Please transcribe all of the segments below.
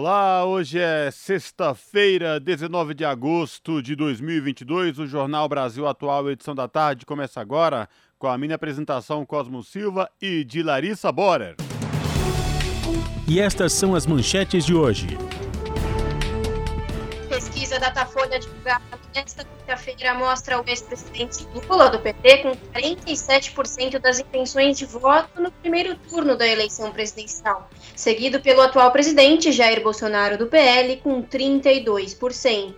Olá, hoje é sexta-feira, 19 de agosto de 2022. O Jornal Brasil Atual, edição da tarde, começa agora com a minha apresentação Cosmo Silva e de Larissa Borer. E estas são as manchetes de hoje. Pesquisa Datafolha divulgada nesta quinta-feira mostra o ex-presidente Lula do PT com 47% das intenções de voto no primeiro turno da eleição presidencial, seguido pelo atual presidente Jair Bolsonaro do PL com 32%.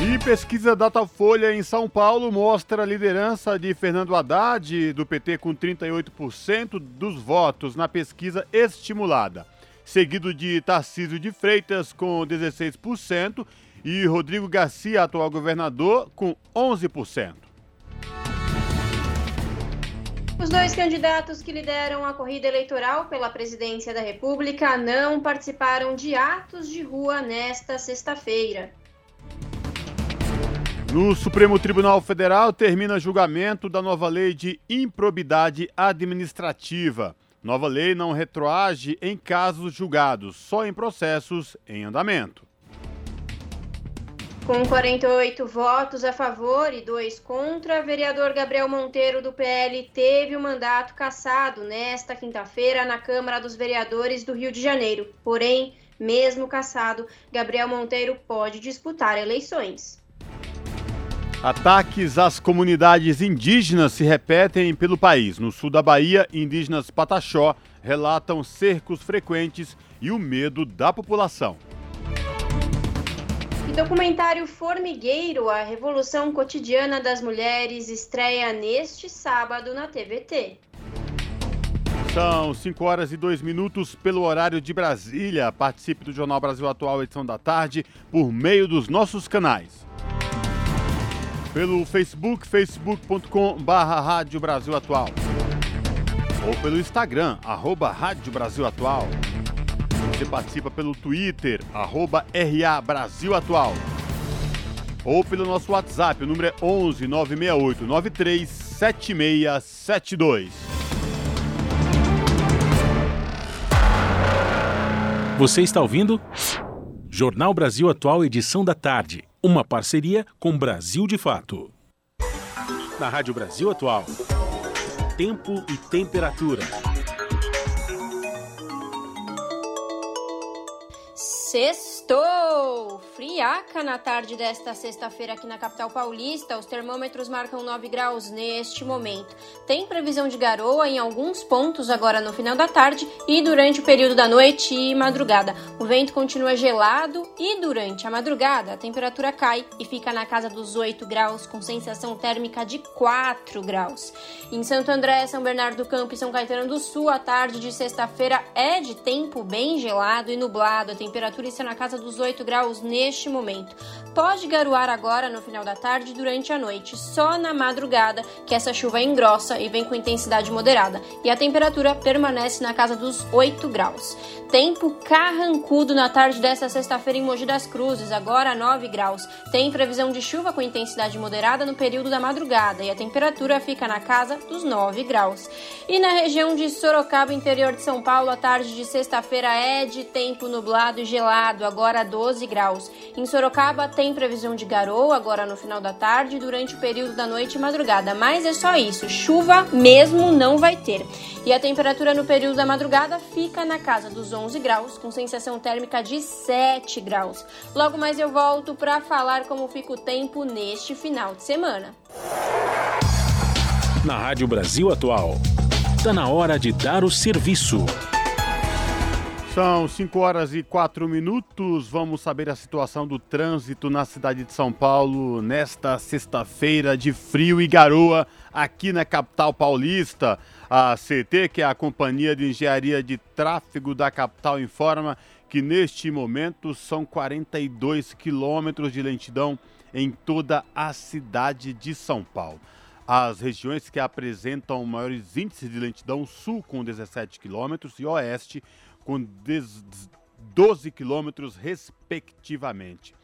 E pesquisa Datafolha em São Paulo mostra a liderança de Fernando Haddad, do PT, com 38% dos votos na pesquisa estimulada, seguido de Tarcísio de Freitas, com 16%, e Rodrigo Garcia, atual governador, com 11%. Os dois candidatos que lideram a corrida eleitoral pela presidência da República não participaram de atos de rua nesta sexta-feira. No Supremo Tribunal Federal termina julgamento da nova lei de improbidade administrativa. Nova lei não retroage em casos julgados, só em processos em andamento. Com 48 votos a favor e dois contra, vereador Gabriel Monteiro do PL teve o mandato cassado nesta quinta-feira na Câmara dos Vereadores do Rio de Janeiro. Porém, mesmo cassado, Gabriel Monteiro pode disputar eleições. Ataques às comunidades indígenas se repetem pelo país. No sul da Bahia, indígenas Pataxó relatam cercos frequentes e o medo da população. E documentário Formigueiro, a Revolução Cotidiana das Mulheres, estreia neste sábado na TVT. São 5 horas e 2 minutos pelo horário de Brasília. Participe do Jornal Brasil Atual, edição da tarde, por meio dos nossos canais pelo Facebook, facebook.com barra Rádio Brasil Atual. Ou pelo Instagram, arroba Rádio Brasil Atual. Você participa pelo Twitter, arroba RA Brasil Atual. Ou pelo nosso WhatsApp, o número é 11 968 93 7672. Você está ouvindo? Jornal Brasil Atual, edição da tarde. Uma parceria com Brasil de Fato. Na Rádio Brasil Atual. Tempo e temperatura. Sextou! Friaca na tarde desta sexta-feira aqui na capital paulista. Os termômetros marcam 9 graus neste momento. Tem previsão de garoa em alguns pontos agora no final da tarde e durante o período da noite e madrugada. O vento continua gelado e durante a madrugada a temperatura cai e fica na casa dos 8 graus, com sensação térmica de 4 graus. Em Santo André, São Bernardo do Campo e São Caetano do Sul, a tarde de sexta-feira é de tempo bem gelado e nublado. A temperatura está na casa dos 8 graus neste momento. Pode garoar agora no final da tarde e durante a noite, só na madrugada que essa chuva engrossa e vem com intensidade moderada, e a temperatura permanece na casa dos 8 graus. Tempo carrancudo na tarde desta sexta-feira em Mogi das Cruzes, agora 9 graus. Tem previsão de chuva com intensidade moderada no período da madrugada e a temperatura fica na casa dos 9 graus. E na região de Sorocaba, interior de São Paulo, a tarde de sexta-feira é de tempo nublado e gelado, agora 12 graus. Em Sorocaba tem previsão de garoa agora no final da tarde durante o período da noite e madrugada, mas é só isso, chuva mesmo não vai ter. E a temperatura no período da madrugada fica na casa dos 11 graus, com sensação térmica de 7 graus. Logo mais eu volto para falar como fica o tempo neste final de semana. Na Rádio Brasil Atual, está na hora de dar o serviço. São 5 horas e 4 minutos. Vamos saber a situação do trânsito na cidade de São Paulo nesta sexta-feira de frio e garoa aqui na capital paulista. A CT, que é a Companhia de Engenharia de Tráfego da capital, informa que neste momento são 42 quilômetros de lentidão em toda a cidade de São Paulo. As regiões que apresentam maiores índices de lentidão, sul com 17 quilômetros e oeste com 12 quilômetros, respectivamente.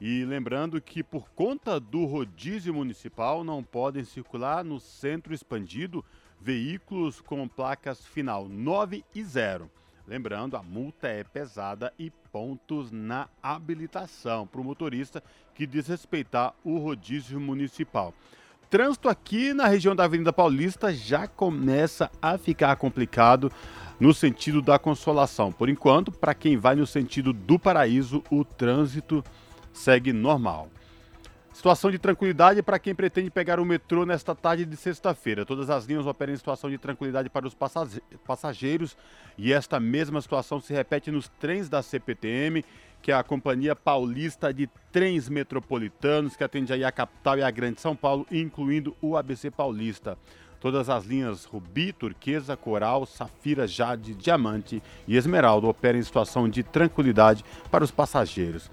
E lembrando que, por conta do rodízio municipal, não podem circular no centro expandido veículos com placas final 9 e 0. Lembrando, a multa é pesada e pontos na habilitação para o motorista que desrespeitar o rodízio municipal. Trânsito aqui na região da Avenida Paulista já começa a ficar complicado no sentido da consolação. Por enquanto, para quem vai no sentido do paraíso, o trânsito segue normal. Situação de tranquilidade para quem pretende pegar o metrô nesta tarde de sexta-feira. Todas as linhas operam em situação de tranquilidade para os passageiros e esta mesma situação se repete nos trens da CPTM, que é a Companhia Paulista de Trens Metropolitanos, que atende aí a capital e a Grande São Paulo, incluindo o ABC Paulista. Todas as linhas Rubi, Turquesa, Coral, Safira, Jade, Diamante e Esmeralda operam em situação de tranquilidade para os passageiros.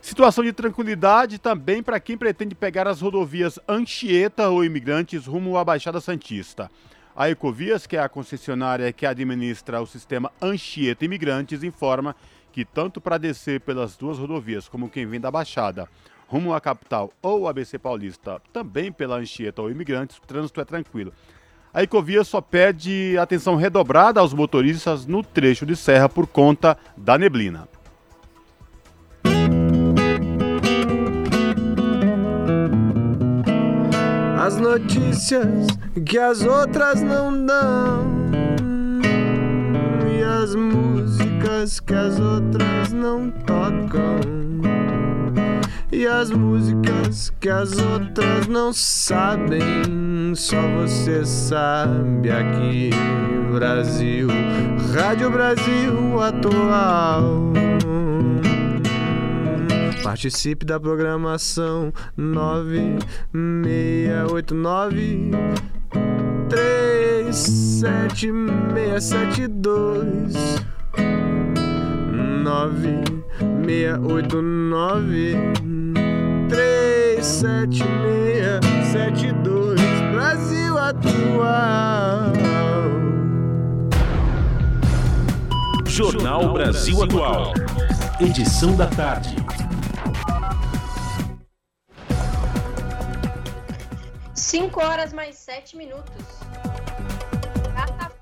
Situação de tranquilidade também para quem pretende pegar as rodovias Anchieta ou Imigrantes rumo à Baixada Santista. A Ecovias, que é a concessionária que administra o sistema Anchieta Imigrantes, informa que tanto para descer pelas duas rodovias como quem vem da Baixada rumo à capital ou ABC Paulista, também pela Anchieta ou Imigrantes, o trânsito é tranquilo. A Ecovia só pede atenção redobrada aos motoristas no trecho de serra por conta da neblina. as notícias que as outras não dão e as músicas que as outras não tocam. E as músicas que as outras não sabem. Só você sabe aqui Brasil. Rádio Brasil Atual. Participe da programação 9689 37672 9689 37672 Brasil Atual Jornal Brasil Atual. Edição da tarde. 5 horas mais 7 minutos.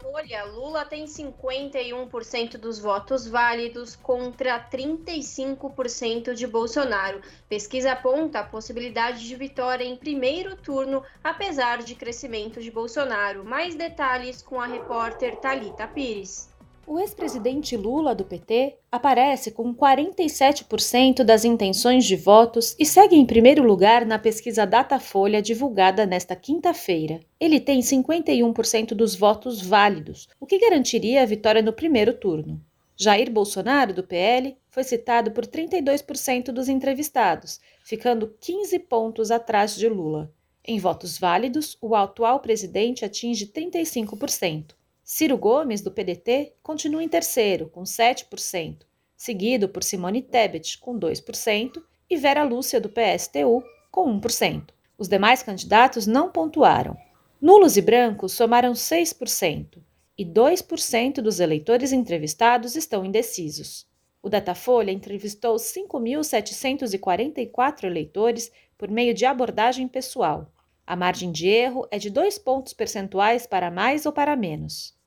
Datafolha, Lula tem 51% dos votos válidos contra 35% de Bolsonaro. Pesquisa aponta a possibilidade de vitória em primeiro turno, apesar de crescimento de Bolsonaro. Mais detalhes com a repórter Talita Pires. O ex-presidente Lula do PT aparece com 47% das intenções de votos e segue em primeiro lugar na pesquisa Datafolha divulgada nesta quinta-feira. Ele tem 51% dos votos válidos, o que garantiria a vitória no primeiro turno. Jair Bolsonaro, do PL, foi citado por 32% dos entrevistados, ficando 15 pontos atrás de Lula. Em votos válidos, o atual presidente atinge 35%. Ciro Gomes, do PDT, continua em terceiro, com 7%, seguido por Simone Tebet, com 2%, e Vera Lúcia, do PSTU, com 1%. Os demais candidatos não pontuaram. Nulos e brancos somaram 6%, e 2% dos eleitores entrevistados estão indecisos. O Datafolha entrevistou 5.744 eleitores por meio de abordagem pessoal. A margem de erro é de 2 pontos percentuais para mais ou para menos.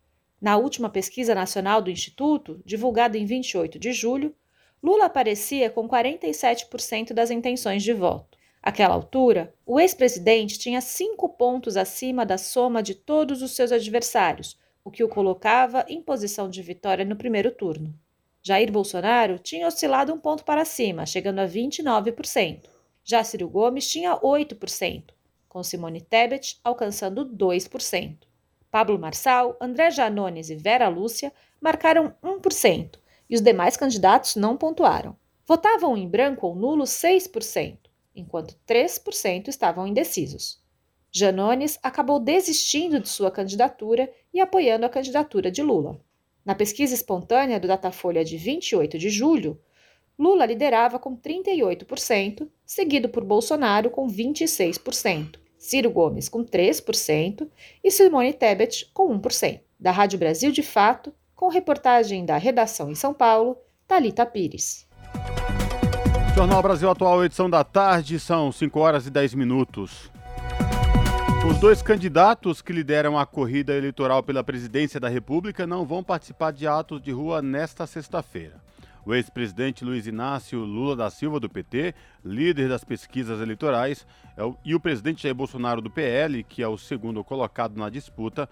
Na última pesquisa nacional do Instituto, divulgada em 28 de julho, Lula aparecia com 47% das intenções de voto. Àquela altura, o ex-presidente tinha cinco pontos acima da soma de todos os seus adversários, o que o colocava em posição de vitória no primeiro turno. Jair Bolsonaro tinha oscilado um ponto para cima, chegando a 29%. Já Ciro Gomes tinha 8%, com Simone Tebet alcançando 2%. Pablo Marçal, André Janones e Vera Lúcia marcaram 1% e os demais candidatos não pontuaram. Votavam em branco ou nulo 6%, enquanto 3% estavam indecisos. Janones acabou desistindo de sua candidatura e apoiando a candidatura de Lula. Na pesquisa espontânea do Datafolha de 28 de julho, Lula liderava com 38%, seguido por Bolsonaro com 26%, Ciro Gomes com 3% e Simone Tebet com 1%. Da Rádio Brasil de Fato, com reportagem da redação em São Paulo, Talita Pires. Jornal Brasil Atual, edição da tarde, são 5 horas e 10 minutos. Os dois candidatos que lideram a corrida eleitoral pela presidência da República não vão participar de atos de rua nesta sexta-feira. O ex-presidente Luiz Inácio Lula da Silva, do PT, líder das pesquisas eleitorais, é e o presidente Jair Bolsonaro, do PL, que é o segundo colocado na disputa,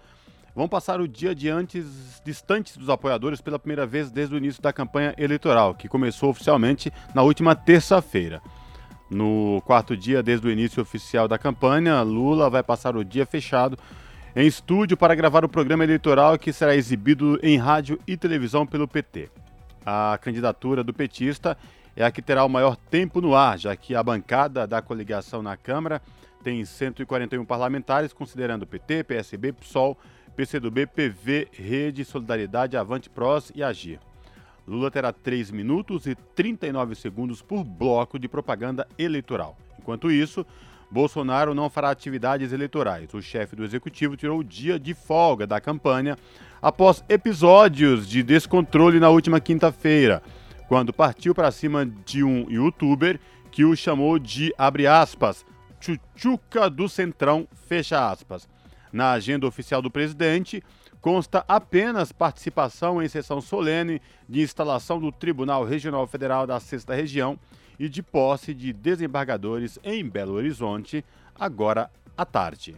vão passar o dia diante, distantes dos apoiadores pela primeira vez desde o início da campanha eleitoral, que começou oficialmente na última terça-feira. No quarto dia desde o início oficial da campanha, Lula vai passar o dia fechado em estúdio para gravar o programa eleitoral que será exibido em rádio e televisão pelo PT. A candidatura do petista é a que terá o maior tempo no ar, já que a bancada da coligação na Câmara tem 141 parlamentares, considerando PT, PSB, PSOL, PCdoB, PV, Rede, Solidariedade, Avante Prós e Agir. Lula terá 3 minutos e 39 segundos por bloco de propaganda eleitoral. Enquanto isso, Bolsonaro não fará atividades eleitorais. O chefe do executivo tirou o dia de folga da campanha após episódios de descontrole na última quinta-feira, quando partiu para cima de um youtuber que o chamou de, abre aspas, Chuchuca do Centrão, fecha aspas. Na agenda oficial do presidente, consta apenas participação em sessão solene de instalação do Tribunal Regional Federal da Sexta Região e de posse de desembargadores em Belo Horizonte, agora à tarde.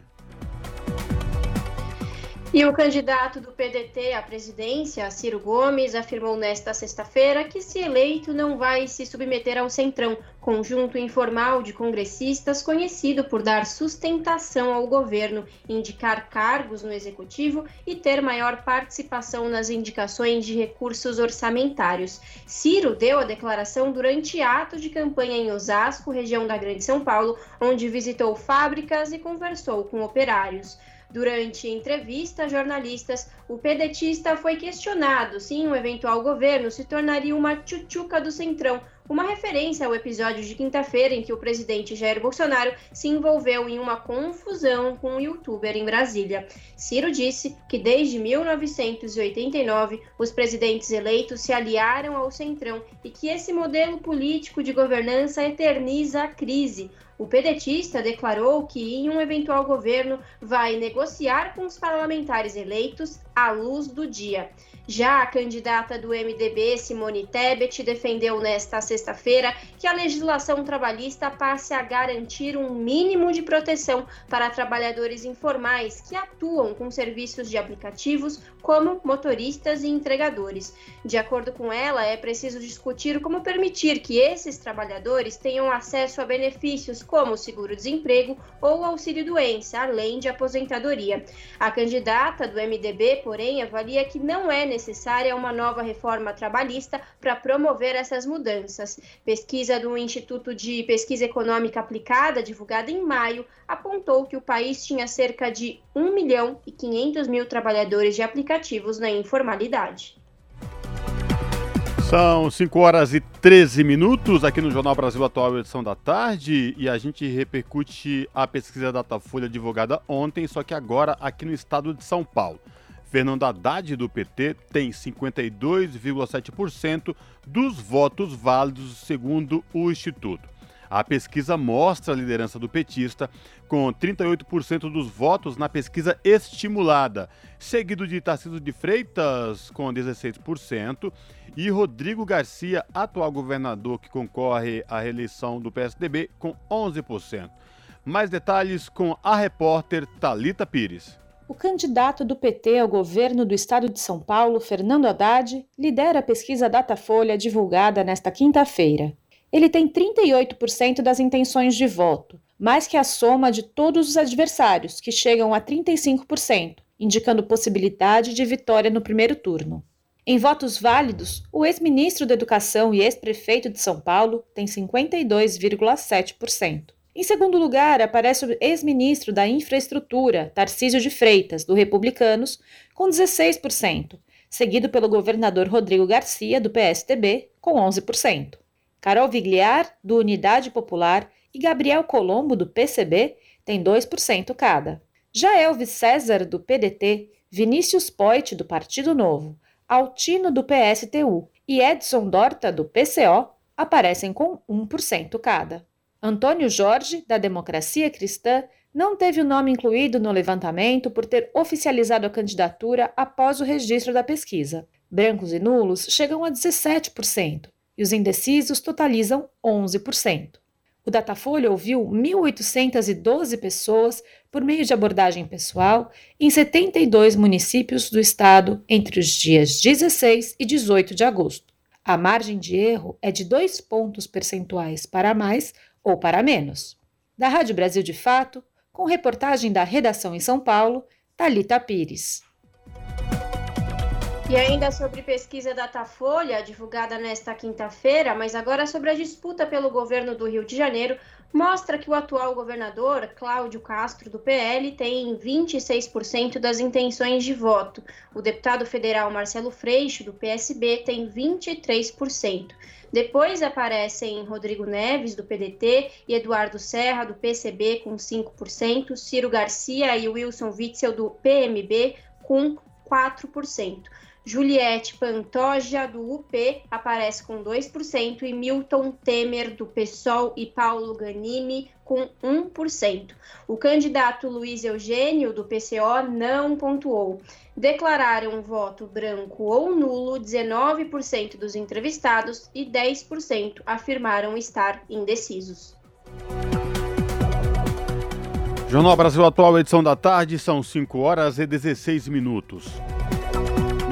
E o candidato do PDT à presidência, Ciro Gomes, afirmou nesta sexta-feira que, se eleito, não vai se submeter ao Centrão, conjunto informal de congressistas conhecido por dar sustentação ao governo, indicar cargos no executivo e ter maior participação nas indicações de recursos orçamentários. Ciro deu a declaração durante ato de campanha em Osasco, região da Grande São Paulo, onde visitou fábricas e conversou com operários. Durante entrevista jornalistas, o pedetista foi questionado se um eventual governo se tornaria uma tchutchuca do Centrão, uma referência ao episódio de quinta-feira em que o presidente Jair Bolsonaro se envolveu em uma confusão com um youtuber em Brasília. Ciro disse que desde 1989 os presidentes eleitos se aliaram ao Centrão e que esse modelo político de governança eterniza a crise. O pedetista declarou que, em um eventual governo, vai negociar com os parlamentares eleitos à luz do dia. Já a candidata do MDB, Simone Tebet, defendeu nesta sexta-feira que a legislação trabalhista passe a garantir um mínimo de proteção para trabalhadores informais que atuam com serviços de aplicativos como motoristas e entregadores. De acordo com ela, é preciso discutir como permitir que esses trabalhadores tenham acesso a benefícios como seguro-desemprego ou auxílio-doença, além de aposentadoria. A candidata do MDB, porém, avalia que não é necessária uma nova reforma trabalhista para promover essas mudanças. Pesquisa do Instituto de Pesquisa Econômica Aplicada, divulgada em maio, apontou que o país tinha cerca de 1 milhão e 500 mil trabalhadores de aplicativos na informalidade. São 5 horas e 13 minutos aqui no Jornal Brasil Atual, edição da tarde, e a gente repercute a pesquisa Datafolha divulgada ontem, só que agora aqui no estado de São Paulo. Fernando Haddad, do PT, tem 52,7% dos votos válidos, segundo o Instituto. A pesquisa mostra a liderança do petista, com 38% dos votos na pesquisa estimulada, seguido de Tarcísio de Freitas, com 16%, e Rodrigo Garcia, atual governador que concorre à reeleição do PSDB, com 11%. Mais detalhes com a repórter Talita Pires. O candidato do PT ao governo do estado de São Paulo, Fernando Haddad, lidera a pesquisa Datafolha divulgada nesta quinta-feira. Ele tem 38% das intenções de voto, mais que a soma de todos os adversários, que chegam a 35%, indicando possibilidade de vitória no primeiro turno. Em votos válidos, o ex-ministro da Educação e ex-prefeito de São Paulo tem 52,7%. Em segundo lugar, aparece o ex-ministro da Infraestrutura, Tarcísio de Freitas, do Republicanos, com 16%, seguido pelo governador Rodrigo Garcia, do PSTB, com 11%. Carol Vigliar, do Unidade Popular, e Gabriel Colombo, do PCB, têm 2% cada. Já Elvis César, do PDT, Vinícius Poit, do Partido Novo, Altino, do PSTU e Edson Dorta, do PCO, aparecem com 1% cada. Antônio Jorge, da Democracia Cristã, não teve o nome incluído no levantamento por ter oficializado a candidatura após o registro da pesquisa. Brancos e nulos chegam a 17% e os indecisos totalizam 11%. O Datafolha ouviu 1.812 pessoas por meio de abordagem pessoal em 72 municípios do estado entre os dias 16 e 18 de agosto. A margem de erro é de dois pontos percentuais para mais ou para menos. Da Rádio Brasil de Fato, com reportagem da redação em São Paulo, Talita Pires. E ainda sobre pesquisa Datafolha, divulgada nesta quinta-feira, mas agora sobre a disputa pelo governo do Rio de Janeiro, mostra que o atual governador, Cláudio Castro, do PL, tem 26% das intenções de voto. O deputado federal Marcelo Freixo, do PSB, tem 23%. Depois aparecem Rodrigo Neves, do PDT, e Eduardo Serra, do PCB, com 5%, Ciro Garcia e Wilson Witzel, do PMB, com 4%. Juliette Pantoja, do UP, aparece com 2%, e Milton Temer, do PSOL, e Paulo Ganimi, com 1%. O candidato Luiz Eugênio, do PCO, não pontuou. Declararam voto branco ou nulo 19% dos entrevistados e 10% afirmaram estar indecisos. Jornal Brasil Atual, edição da tarde, são 5 horas e 16 minutos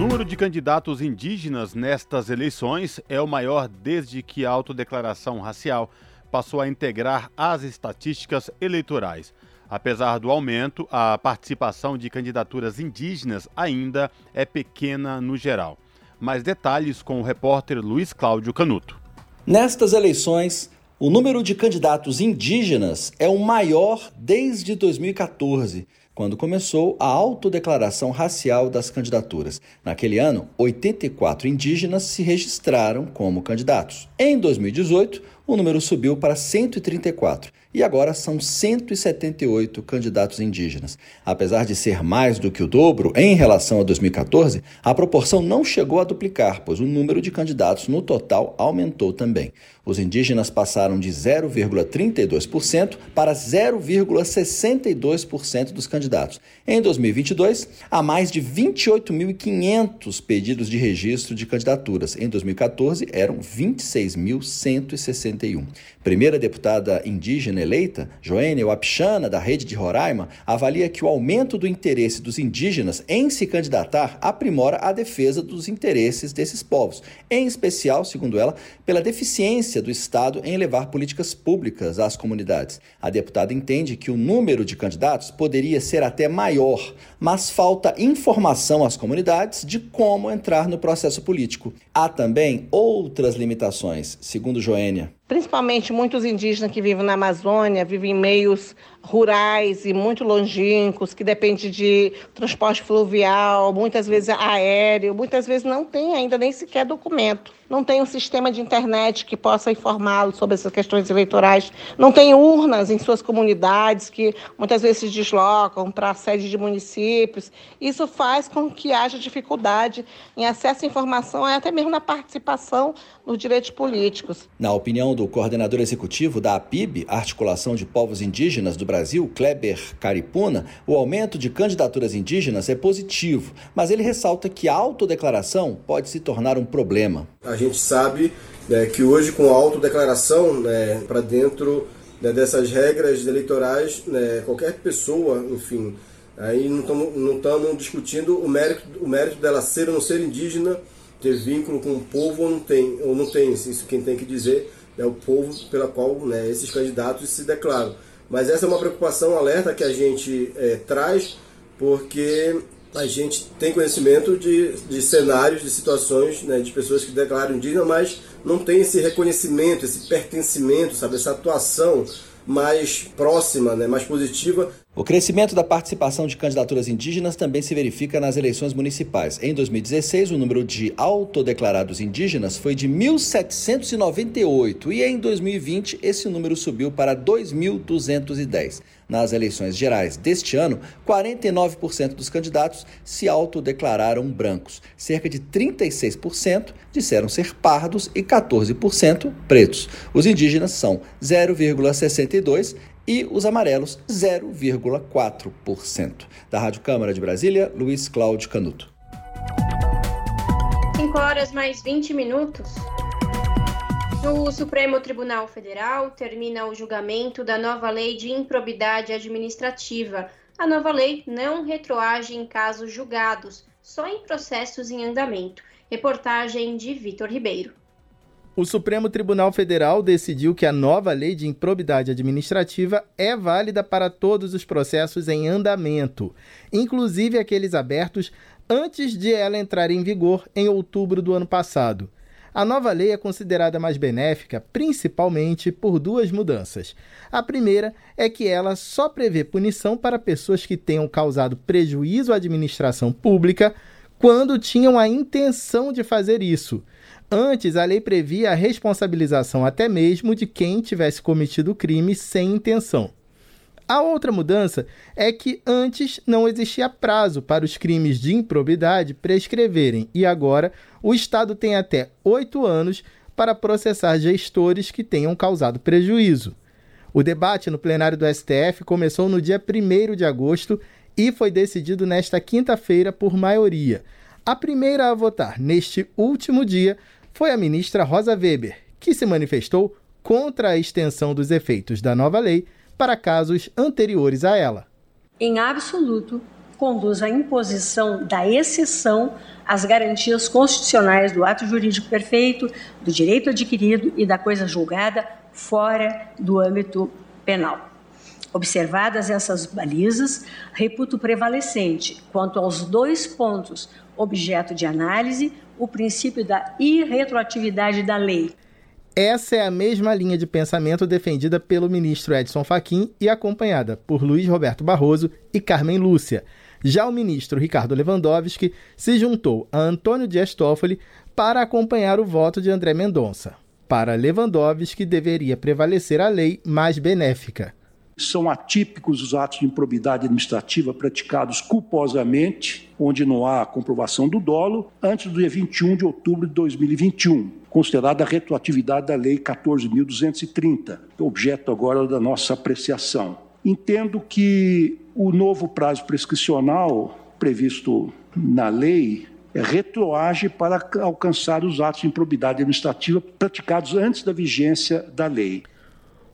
número de candidatos indígenas nestas eleições é o maior desde que a autodeclaração racial passou a integrar as estatísticas eleitorais. Apesar do aumento, a participação de candidaturas indígenas ainda é pequena no geral. Mais detalhes com o repórter Luiz Cláudio Canuto. Nestas eleições, o número de candidatos indígenas é o maior desde 2014 quando começou a autodeclaração racial das candidaturas. Naquele ano, 84 indígenas se registraram como candidatos. Em 2018, o número subiu para 134 e agora são 178 candidatos indígenas. Apesar de ser mais do que o dobro em relação a 2014, a proporção não chegou a duplicar, pois o número de candidatos no total aumentou também. Os indígenas passaram de 0,32% para 0,62% dos candidatos. Em 2022, há mais de 28.500 pedidos de registro de candidaturas. Em 2014, eram 26.161. Primeira deputada indígena eleita, Joênia Wapchana, da Rede de Roraima, avalia que o aumento do interesse dos indígenas em se candidatar aprimora a defesa dos interesses desses povos, em especial, segundo ela, pela deficiência do Estado em levar políticas públicas às comunidades. A deputada entende que o número de candidatos poderia ser até maior, mas falta informação às comunidades de como entrar no processo político. Há também outras limitações, segundo Joênia principalmente muitos indígenas que vivem na Amazônia, vivem em meios rurais e muito longínquos, que dependem de transporte fluvial, muitas vezes aéreo, muitas vezes não tem ainda nem sequer documento. Não tem um sistema de internet que possa informá-los sobre essas questões eleitorais. Não tem urnas em suas comunidades que muitas vezes se deslocam para a sede de municípios. Isso faz com que haja dificuldade em acesso à informação e até mesmo na participação nos direitos políticos. Na opinião do coordenador executivo da APIB, Articulação de Povos Indígenas do Brasil, Kleber Caripuna, o aumento de candidaturas indígenas é positivo, mas ele ressalta que a autodeclaração pode se tornar um problema. A gente sabe né, que hoje, com a autodeclaração né, para dentro né, dessas regras eleitorais, né, qualquer pessoa, enfim, aí não estamos discutindo o mérito, o mérito dela ser ou não ser indígena, ter vínculo com o povo ou não tem, ou não tem. Isso quem tem que dizer é o povo pela qual né, esses candidatos se declaram. Mas essa é uma preocupação, um alerta que a gente é, traz, porque a gente tem conhecimento de, de cenários, de situações né, de pessoas que declaram indígena, mas não tem esse reconhecimento, esse pertencimento, sabe, essa atuação mais próxima, né, mais positiva. O crescimento da participação de candidaturas indígenas também se verifica nas eleições municipais. Em 2016, o número de autodeclarados indígenas foi de 1.798 e em 2020 esse número subiu para 2.210. Nas eleições gerais deste ano, 49% dos candidatos se autodeclararam brancos, cerca de 36% disseram ser pardos e 14% pretos. Os indígenas são 0,62 e os amarelos 0,4%. Da Rádio Câmara de Brasília, Luiz Cláudio Canuto. 5 horas mais 20 minutos. No Supremo Tribunal Federal termina o julgamento da nova lei de improbidade administrativa. A nova lei não retroage em casos julgados, só em processos em andamento. Reportagem de Vitor Ribeiro. O Supremo Tribunal Federal decidiu que a nova lei de improbidade administrativa é válida para todos os processos em andamento, inclusive aqueles abertos antes de ela entrar em vigor em outubro do ano passado. A nova lei é considerada mais benéfica principalmente por duas mudanças. A primeira é que ela só prevê punição para pessoas que tenham causado prejuízo à administração pública quando tinham a intenção de fazer isso. Antes, a lei previa a responsabilização até mesmo de quem tivesse cometido o crime sem intenção. A outra mudança é que antes não existia prazo para os crimes de improbidade prescreverem e agora o Estado tem até oito anos para processar gestores que tenham causado prejuízo. O debate no plenário do STF começou no dia 1 de agosto e foi decidido nesta quinta-feira por maioria. A primeira a votar neste último dia foi a ministra Rosa Weber, que se manifestou contra a extensão dos efeitos da nova lei para casos anteriores a ela. Em absoluto, conduz à imposição da exceção às garantias constitucionais do ato jurídico perfeito, do direito adquirido e da coisa julgada fora do âmbito penal. Observadas essas balizas, reputo prevalecente, quanto aos dois pontos objeto de análise, o princípio da irretroatividade da lei. Essa é a mesma linha de pensamento defendida pelo ministro Edson Fachin e acompanhada por Luiz Roberto Barroso e Carmen Lúcia. Já o ministro Ricardo Lewandowski se juntou a Antônio Dias Toffoli para acompanhar o voto de André Mendonça. Para Lewandowski, deveria prevalecer a lei mais benéfica. São atípicos os atos de improbidade administrativa praticados culposamente, onde não há comprovação do dolo, antes do dia 21 de outubro de 2021, considerada a retroatividade da Lei 14.230, objeto agora da nossa apreciação. Entendo que o novo prazo prescricional previsto na lei retroage para alcançar os atos de improbidade administrativa praticados antes da vigência da lei.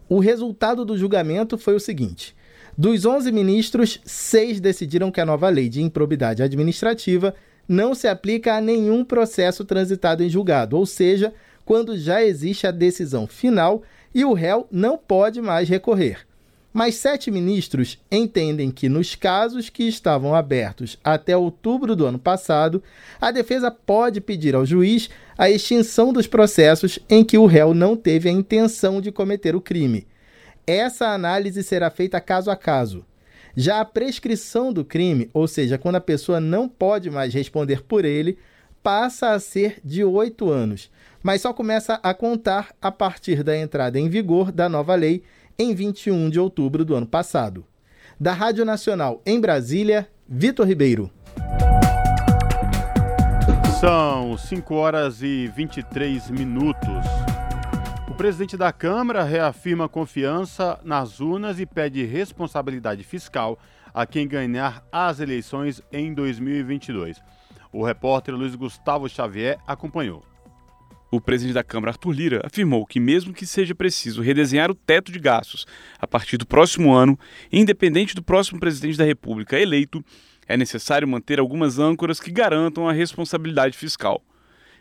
O resultado do julgamento foi o seguinte: dos 11 ministros, seis decidiram que a nova lei de improbidade administrativa não se aplica a nenhum processo transitado em julgado, ou seja, quando já existe a decisão final e o réu não pode mais recorrer. Mas sete ministros entendem que, nos casos que estavam abertos até outubro do ano passado, a defesa pode pedir ao juiz a extinção dos processos em que o réu não teve a intenção de cometer o crime. Essa análise será feita caso a caso. Já a prescrição do crime, ou seja, quando a pessoa não pode mais responder por ele, passa a ser de oito anos, mas só começa a contar a partir da entrada em vigor da nova lei em 21 de outubro do ano passado. Da Rádio Nacional em Brasília, Vitor Ribeiro. São 5 horas e 23 minutos. O presidente da Câmara reafirma confiança nas urnas e pede responsabilidade fiscal a quem ganhar as eleições em 2022. O repórter Luiz Gustavo Xavier acompanhou. O presidente da Câmara, Arthur Lira, afirmou que, mesmo que seja preciso redesenhar o teto de gastos a partir do próximo ano, independente do próximo presidente da República eleito, é necessário manter algumas âncoras que garantam a responsabilidade fiscal.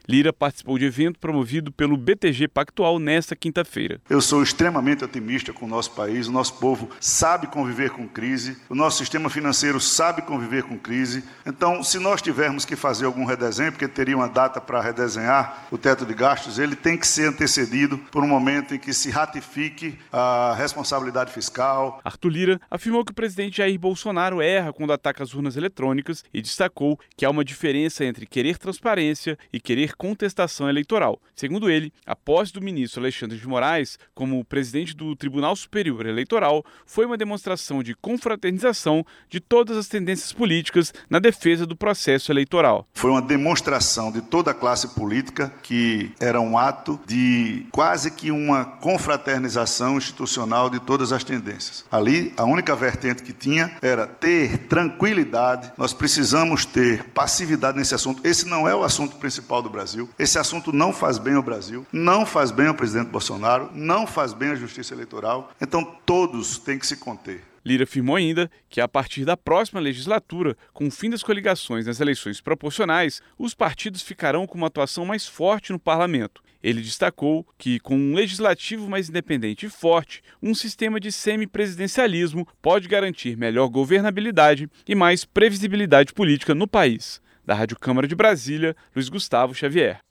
Lira participou de evento promovido pelo BTG Pactual nesta quinta-feira. Eu sou extremamente otimista com o nosso país, o nosso povo sabe conviver com crise, o nosso sistema financeiro sabe conviver com crise. Então, se nós tivermos que fazer algum redesenho, porque teria uma data para redesenhar o teto de gastos, ele tem que ser antecedido por um momento em que se ratifique a responsabilidade fiscal. Arthur Lira afirmou que o presidente Jair Bolsonaro erra quando ataca as urnas eletrônicas e destacou que há uma diferença entre querer transparência e querer contestação eleitoral. Segundo ele, a posse do ministro Alexandre de Moraes como presidente do Tribunal Superior Eleitoral foi uma demonstração de confraternização de todas as tendências políticas na defesa do processo eleitoral. Foi uma demonstração de toda a classe política que era um ato de quase que uma confraternização institucional de todas as tendências. Ali, a única vertente que tinha era ter tranquilidade. Nós precisamos ter passividade nesse assunto. Esse não é o assunto principal do Brasil. Esse assunto não faz bem ao Brasil, não faz bem ao presidente Bolsonaro, não faz bem à justiça eleitoral. Então todos têm que se conter. Lira afirmou ainda que, a partir da próxima legislatura, com o fim das coligações nas eleições proporcionais, os partidos ficarão com uma atuação mais forte no parlamento. Ele destacou que, com um legislativo mais independente e forte, um sistema de semipresidencialismo pode garantir melhor governabilidade e mais previsibilidade política no país. Da Rádio Câmara de Brasília, Luiz Gustavo Xavier.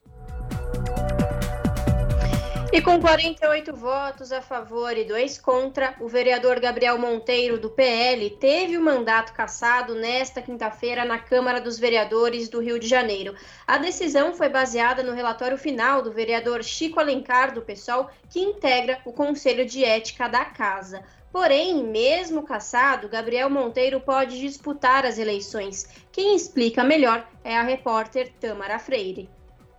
E com 48 votos a favor e dois contra, o vereador Gabriel Monteiro, do PL, teve o mandato cassado nesta quinta-feira na Câmara dos Vereadores do Rio de Janeiro. A decisão foi baseada no relatório final do vereador Chico Alencar, do PSOL, que integra o Conselho de Ética da Casa. Porém, mesmo cassado, Gabriel Monteiro pode disputar as eleições. Quem explica melhor é a repórter Tamara Freire.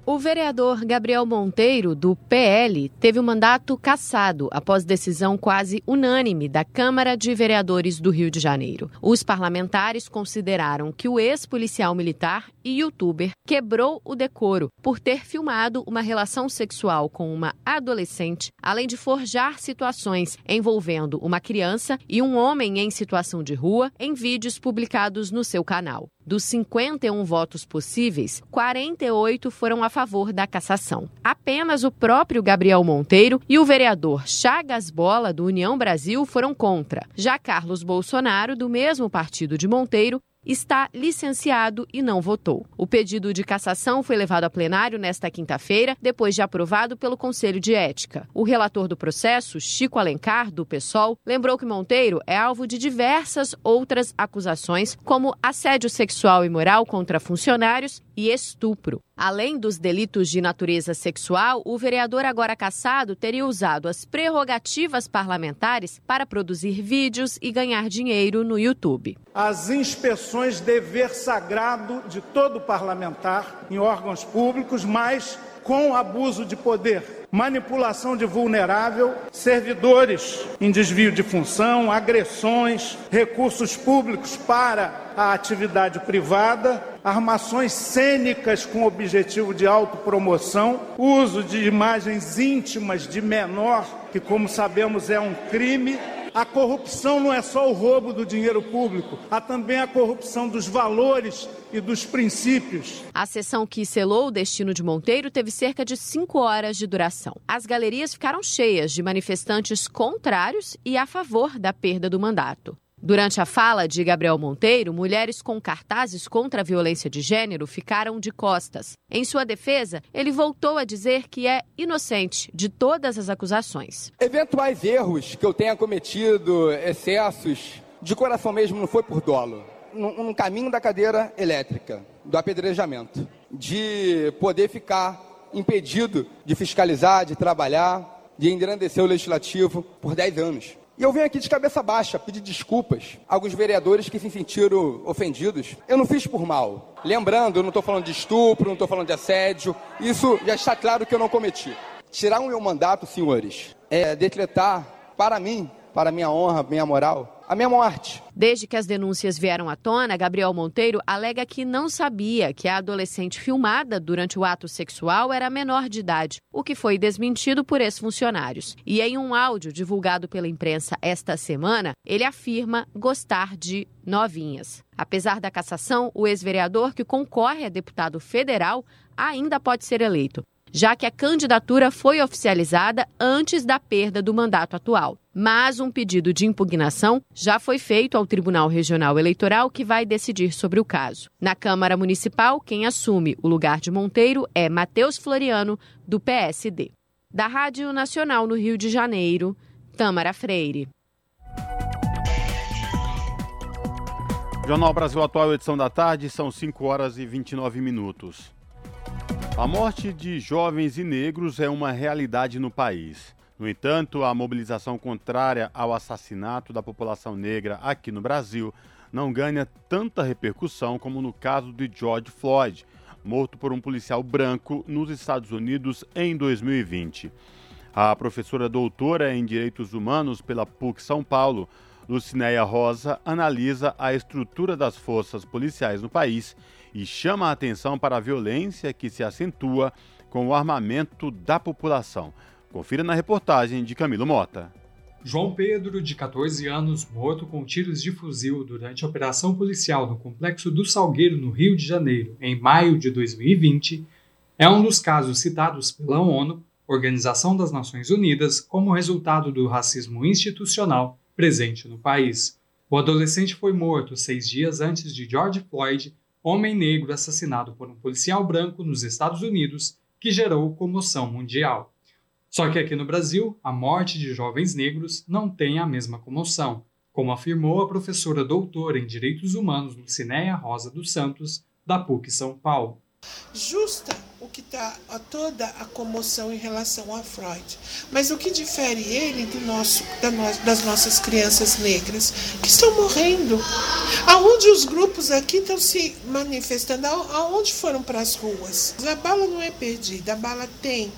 O vereador Gabriel Monteiro, do PL, teve o mandato cassado após decisão quase unânime da Câmara de Vereadores do Rio de Janeiro. Os parlamentares consideraram que o ex-policial militar e youtuber quebrou o decoro por ter filmado uma relação sexual com uma adolescente, além de forjar situações envolvendo uma criança e um homem em situação de rua em vídeos publicados no seu canal. Dos 51 votos possíveis, 48 foram a favor da cassação. Apenas o próprio Gabriel Monteiro e o vereador Chagas Bola, do União Brasil, foram contra. Já Carlos Bolsonaro, do mesmo partido de Monteiro, está licenciado e não votou. O pedido de cassação foi levado a plenário nesta quinta-feira, depois de aprovado pelo Conselho de Ética. O relator do processo, Chico Alencar, do PSOL, lembrou que Monteiro é alvo de diversas outras acusações, como assédio sexual e moral contra funcionários e estupro. Além dos delitos de natureza sexual, o vereador agora cassado teria usado as prerrogativas parlamentares para produzir vídeos e ganhar dinheiro no YouTube. As inspeções dever sagrado de todo parlamentar em órgãos públicos, mas com abuso de poder, manipulação de vulnerável, servidores em desvio de função, agressões, recursos públicos para a atividade privada, armações cênicas com objetivo de autopromoção, uso de imagens íntimas de menor, que como sabemos é um crime, a corrupção não é só o roubo do dinheiro público, há também a corrupção dos valores e dos princípios. A sessão que selou o destino de Monteiro teve cerca de cinco horas de duração. As galerias ficaram cheias de manifestantes contrários e a favor da perda do mandato. Durante a fala de Gabriel Monteiro, mulheres com cartazes contra a violência de gênero ficaram de costas. Em sua defesa, ele voltou a dizer que é inocente de todas as acusações. Eventuais erros que eu tenha cometido, excessos, de coração mesmo não foi por dolo. No, caminho da cadeira elétrica, do apedrejamento, de poder ficar impedido de fiscalizar, de trabalhar, de engrandecer o legislativo por 10 anos. E eu venho aqui de cabeça baixa pedir desculpas a alguns vereadores que se sentiram ofendidos. Eu não fiz por mal. Lembrando, eu não estou falando de estupro, não estou falando de assédio. Isso já está claro que eu não cometi. Tirar o meu mandato, senhores, é decretar para mim, para minha honra, minha moral, a minha morte. Desde que as denúncias vieram à tona, Gabriel Monteiro alega que não sabia que a adolescente filmada durante o ato sexual era menor de idade, o que foi desmentido por ex-funcionários. E em um áudio divulgado pela imprensa esta semana, ele afirma gostar de novinhas. Apesar da cassação, o ex-vereador que concorre a deputado federal ainda pode ser eleito já que a candidatura foi oficializada antes da perda do mandato atual. Mas um pedido de impugnação já foi feito ao Tribunal Regional Eleitoral, que vai decidir sobre o caso. Na Câmara Municipal, quem assume o lugar de Monteiro é Matheus Floriano, do PSD. Da Rádio Nacional no Rio de Janeiro, Tâmara Freire. Jornal Brasil Atual, edição da tarde, são 5 horas e 29 minutos. A morte de jovens e negros é uma realidade no país. No entanto, a mobilização contrária ao assassinato da população negra aqui no Brasil não ganha tanta repercussão como no caso de George Floyd, morto por um policial branco nos Estados Unidos em 2020. A professora doutora em Direitos Humanos pela PUC São Paulo, Lucinéia Rosa, analisa a estrutura das forças policiais no país e chama a atenção para a violência que se acentua com o armamento da população. Confira na reportagem de Camilo Mota. João Pedro, de 14 anos, morto com tiros de fuzil durante a operação policial no Complexo do Salgueiro, no Rio de Janeiro, em maio de 2020, é um dos casos citados pela ONU, Organização das Nações Unidas, como resultado do racismo institucional presente no país. O adolescente foi morto seis dias antes de George Floyd homem negro assassinado por um policial branco nos Estados Unidos, que gerou comoção mundial. Só que aqui no Brasil, a morte de jovens negros não tem a mesma comoção, como afirmou a professora doutora em Direitos Humanos Lucinéia Rosa dos Santos, da PUC São Paulo. Justa o que está toda a comoção em relação a Freud. Mas o que difere ele do nosso, da no, das nossas crianças negras que estão morrendo? Aonde os grupos aqui estão se manifestando? Aonde foram para as ruas? A bala não é perdida, a bala tem,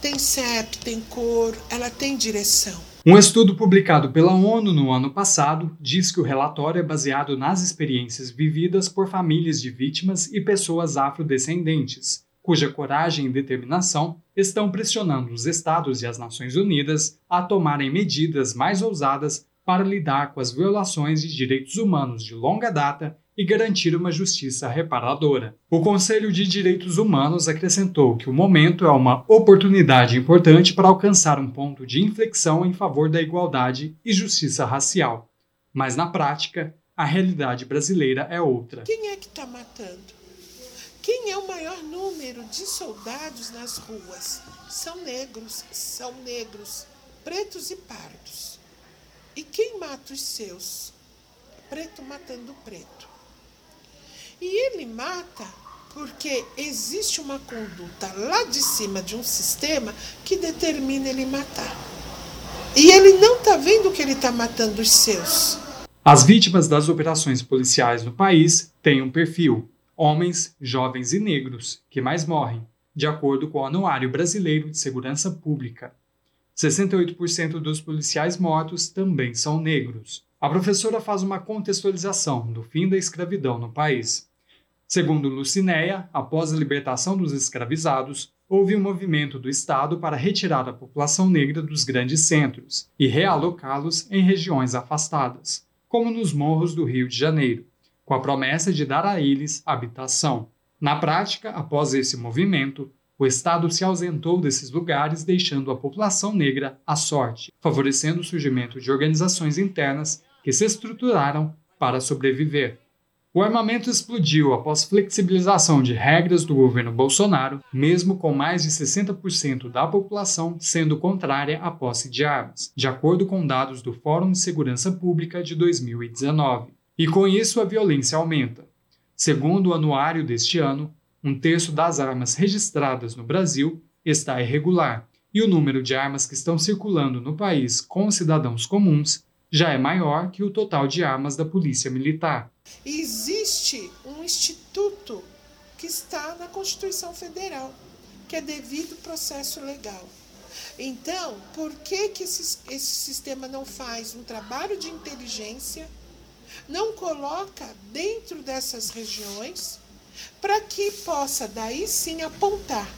tem CEP, tem cor, ela tem direção. Um estudo publicado pela ONU no ano passado diz que o relatório é baseado nas experiências vividas por famílias de vítimas e pessoas afrodescendentes, cuja coragem e determinação estão pressionando os Estados e as Nações Unidas a tomarem medidas mais ousadas para lidar com as violações de direitos humanos de longa data e garantir uma justiça reparadora. O Conselho de Direitos Humanos acrescentou que o momento é uma oportunidade importante para alcançar um ponto de inflexão em favor da igualdade e justiça racial. Mas na prática, a realidade brasileira é outra. Quem é que está matando? Quem é o maior número de soldados nas ruas? São negros, são negros, pretos e pardos. E quem mata os seus? Preto matando preto. E ele mata porque existe uma conduta lá de cima de um sistema que determina ele matar. E ele não está vendo que ele está matando os seus. As vítimas das operações policiais no país têm um perfil homens, jovens e negros que mais morrem, de acordo com o Anuário Brasileiro de Segurança Pública. 68% dos policiais mortos também são negros. A professora faz uma contextualização do fim da escravidão no país. Segundo Lucinéia, após a libertação dos escravizados, houve um movimento do Estado para retirar a população negra dos grandes centros e realocá-los em regiões afastadas, como nos morros do Rio de Janeiro com a promessa de dar a eles habitação. Na prática, após esse movimento, o Estado se ausentou desses lugares, deixando a população negra à sorte, favorecendo o surgimento de organizações internas que se estruturaram para sobreviver. O armamento explodiu após flexibilização de regras do governo Bolsonaro, mesmo com mais de 60% da população sendo contrária à posse de armas, de acordo com dados do Fórum de Segurança Pública de 2019. E com isso a violência aumenta. Segundo o anuário deste ano, um terço das armas registradas no Brasil está irregular e o número de armas que estão circulando no país com cidadãos comuns já é maior que o total de armas da Polícia Militar. Existe um instituto que está na Constituição Federal, que é devido processo legal. Então, por que, que esse, esse sistema não faz um trabalho de inteligência, não coloca dentro dessas regiões, para que possa daí sim apontar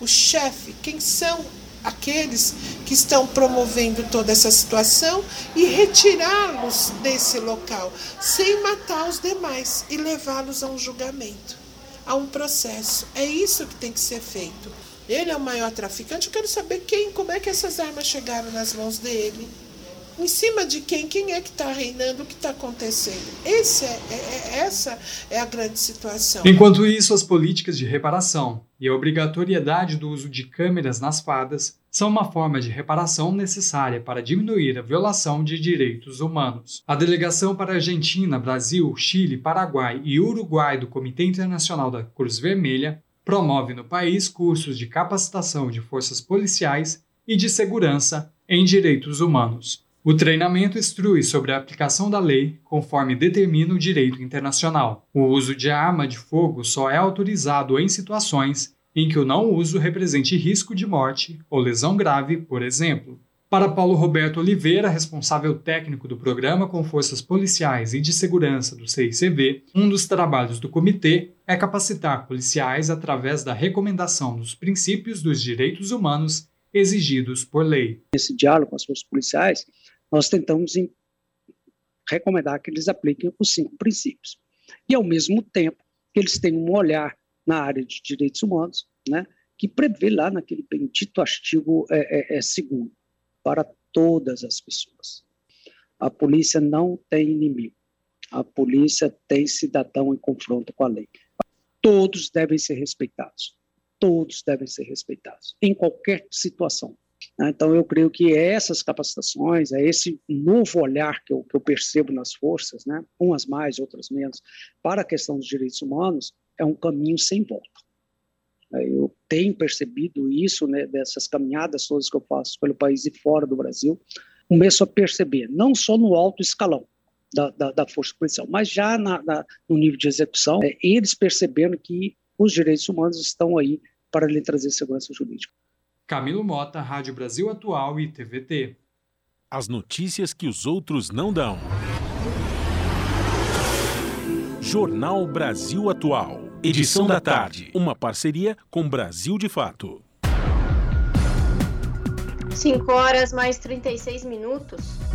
o chefe, quem são aqueles que estão promovendo toda essa situação e retirá-los desse local, sem matar os demais e levá-los a um julgamento, a um processo. É isso que tem que ser feito. Ele é o maior traficante. Eu quero saber quem, como é que essas armas chegaram nas mãos dele. Em cima de quem? Quem é que está reinando? O que está acontecendo? Esse é, é, é, essa é a grande situação. Enquanto isso, as políticas de reparação e a obrigatoriedade do uso de câmeras nas fadas são uma forma de reparação necessária para diminuir a violação de direitos humanos. A delegação para Argentina, Brasil, Chile, Paraguai e Uruguai do Comitê Internacional da Cruz Vermelha promove no país cursos de capacitação de forças policiais e de segurança em direitos humanos. O treinamento instrui sobre a aplicação da lei conforme determina o direito internacional. O uso de arma de fogo só é autorizado em situações em que o não uso represente risco de morte ou lesão grave, por exemplo. Para Paulo Roberto Oliveira, responsável técnico do programa com forças policiais e de segurança do CICV, um dos trabalhos do comitê é capacitar policiais através da recomendação dos princípios dos direitos humanos exigidos por lei. Nesse diálogo com as forças policiais, nós tentamos recomendar que eles apliquem os cinco princípios. E, ao mesmo tempo, que eles tenham um olhar na área de direitos humanos, né, que prevê lá naquele bendito artigo é, é, é segundo para todas as pessoas. A polícia não tem inimigo. A polícia tem cidadão em confronto com a lei. Todos devem ser respeitados. Todos devem ser respeitados, em qualquer situação. Né? Então, eu creio que essas capacitações, é esse novo olhar que eu, que eu percebo nas forças, né? umas mais, outras menos, para a questão dos direitos humanos, é um caminho sem volta. Eu tenho percebido isso, né, dessas caminhadas todas que eu faço pelo país e fora do Brasil, começo a perceber, não só no alto escalão da, da, da força policial, mas já na, na, no nível de execução, é, eles percebendo que os direitos humanos estão aí para lhe trazer segurança jurídica. Camilo Mota, Rádio Brasil Atual e TVT. As notícias que os outros não dão. Jornal Brasil Atual. Edição da tarde. Uma parceria com Brasil de Fato. 5 horas mais 36 minutos.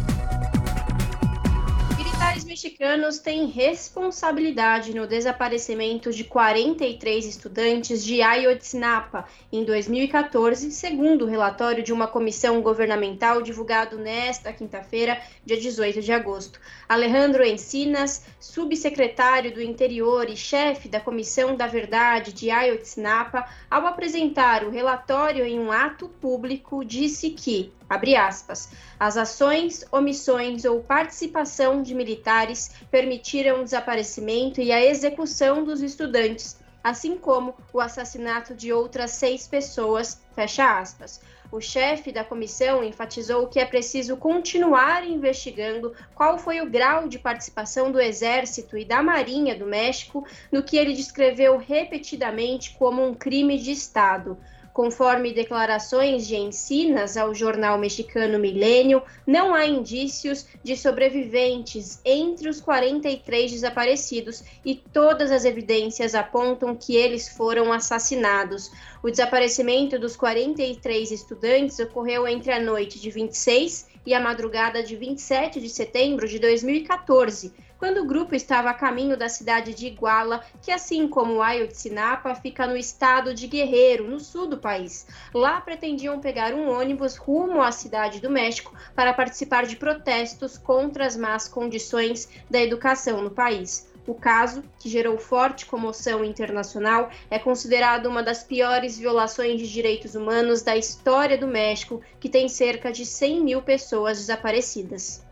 Militares mexicanos têm responsabilidade no desaparecimento de 43 estudantes de Ayotzinapa em 2014, segundo o relatório de uma comissão governamental divulgado nesta quinta-feira, dia 18 de agosto. Alejandro Encinas, subsecretário do Interior e chefe da Comissão da Verdade de Ayotzinapa, ao apresentar o relatório em um ato público, disse que abre aspas, as ações, omissões ou participação de militares permitiram o desaparecimento e a execução dos estudantes, assim como o assassinato de outras seis pessoas, fecha aspas. O chefe da comissão enfatizou que é preciso continuar investigando qual foi o grau de participação do Exército e da Marinha do México no que ele descreveu repetidamente como um crime de Estado. Conforme declarações de Encinas ao jornal mexicano Milênio, não há indícios de sobreviventes entre os 43 desaparecidos e todas as evidências apontam que eles foram assassinados. O desaparecimento dos 43 estudantes ocorreu entre a noite de 26 e a madrugada de 27 de setembro de 2014 quando o grupo estava a caminho da cidade de Iguala, que assim como Ayotzinapa fica no estado de Guerreiro, no sul do país. Lá pretendiam pegar um ônibus rumo à cidade do México para participar de protestos contra as más condições da educação no país. O caso, que gerou forte comoção internacional, é considerado uma das piores violações de direitos humanos da história do México, que tem cerca de 100 mil pessoas desaparecidas.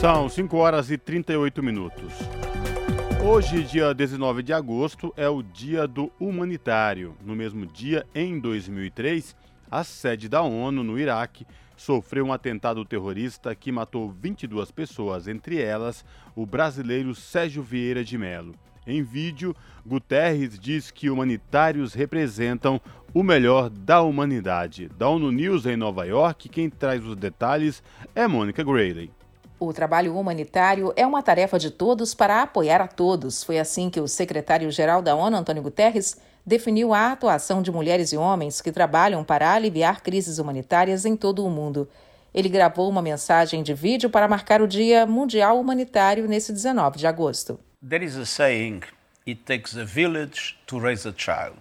São 5 horas e 38 minutos. Hoje, dia 19 de agosto, é o Dia do Humanitário. No mesmo dia, em 2003, a sede da ONU no Iraque sofreu um atentado terrorista que matou 22 pessoas, entre elas o brasileiro Sérgio Vieira de Melo. Em vídeo, Guterres diz que humanitários representam o melhor da humanidade. Da ONU News em Nova York, quem traz os detalhes é Mônica Grayley. O trabalho humanitário é uma tarefa de todos para apoiar a todos. Foi assim que o secretário-geral da ONU, Antônio Guterres, definiu a atuação de mulheres e homens que trabalham para aliviar crises humanitárias em todo o mundo. Ele gravou uma mensagem de vídeo para marcar o Dia Mundial Humanitário nesse 19 de agosto. There is a saying, it takes a village to raise a child.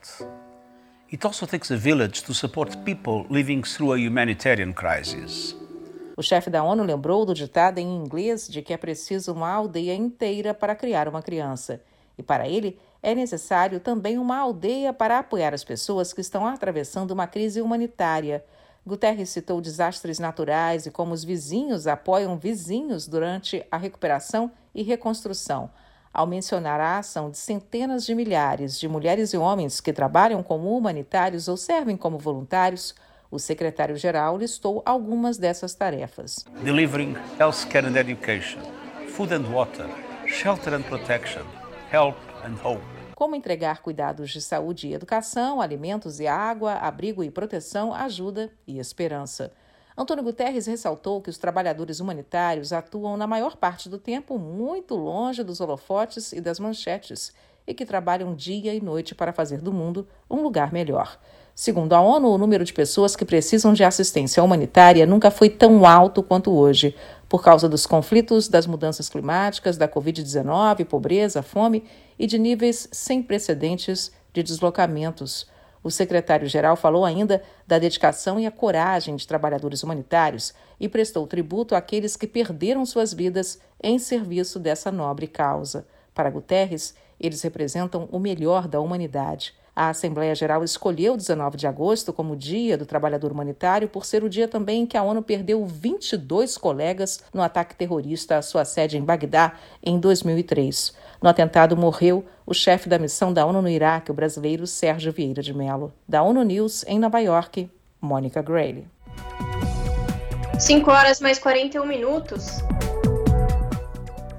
It also takes a village to support people living through a humanitarian crisis. O chefe da ONU lembrou do ditado em inglês de que é preciso uma aldeia inteira para criar uma criança. E para ele, é necessário também uma aldeia para apoiar as pessoas que estão atravessando uma crise humanitária. Guterres citou desastres naturais e como os vizinhos apoiam vizinhos durante a recuperação e reconstrução. Ao mencionar a ação de centenas de milhares de mulheres e homens que trabalham como humanitários ou servem como voluntários, o secretário-geral listou algumas dessas tarefas: delivering healthcare and education, food and water, shelter and protection, help and hope. Como entregar cuidados de saúde e educação, alimentos e água, abrigo e proteção, ajuda e esperança. Antônio Guterres ressaltou que os trabalhadores humanitários atuam na maior parte do tempo muito longe dos holofotes e das manchetes e que trabalham dia e noite para fazer do mundo um lugar melhor. Segundo a ONU, o número de pessoas que precisam de assistência humanitária nunca foi tão alto quanto hoje, por causa dos conflitos, das mudanças climáticas, da Covid-19, pobreza, fome e de níveis sem precedentes de deslocamentos. O secretário-geral falou ainda da dedicação e a coragem de trabalhadores humanitários e prestou tributo àqueles que perderam suas vidas em serviço dessa nobre causa. Para Guterres, eles representam o melhor da humanidade. A Assembleia Geral escolheu 19 de agosto como Dia do Trabalhador Humanitário por ser o dia também em que a ONU perdeu 22 colegas no ataque terrorista à sua sede em Bagdá em 2003. No atentado morreu o chefe da missão da ONU no Iraque, o brasileiro Sérgio Vieira de Mello. Da ONU News, em Nova York, Mônica Grayle. 5 horas mais 41 minutos.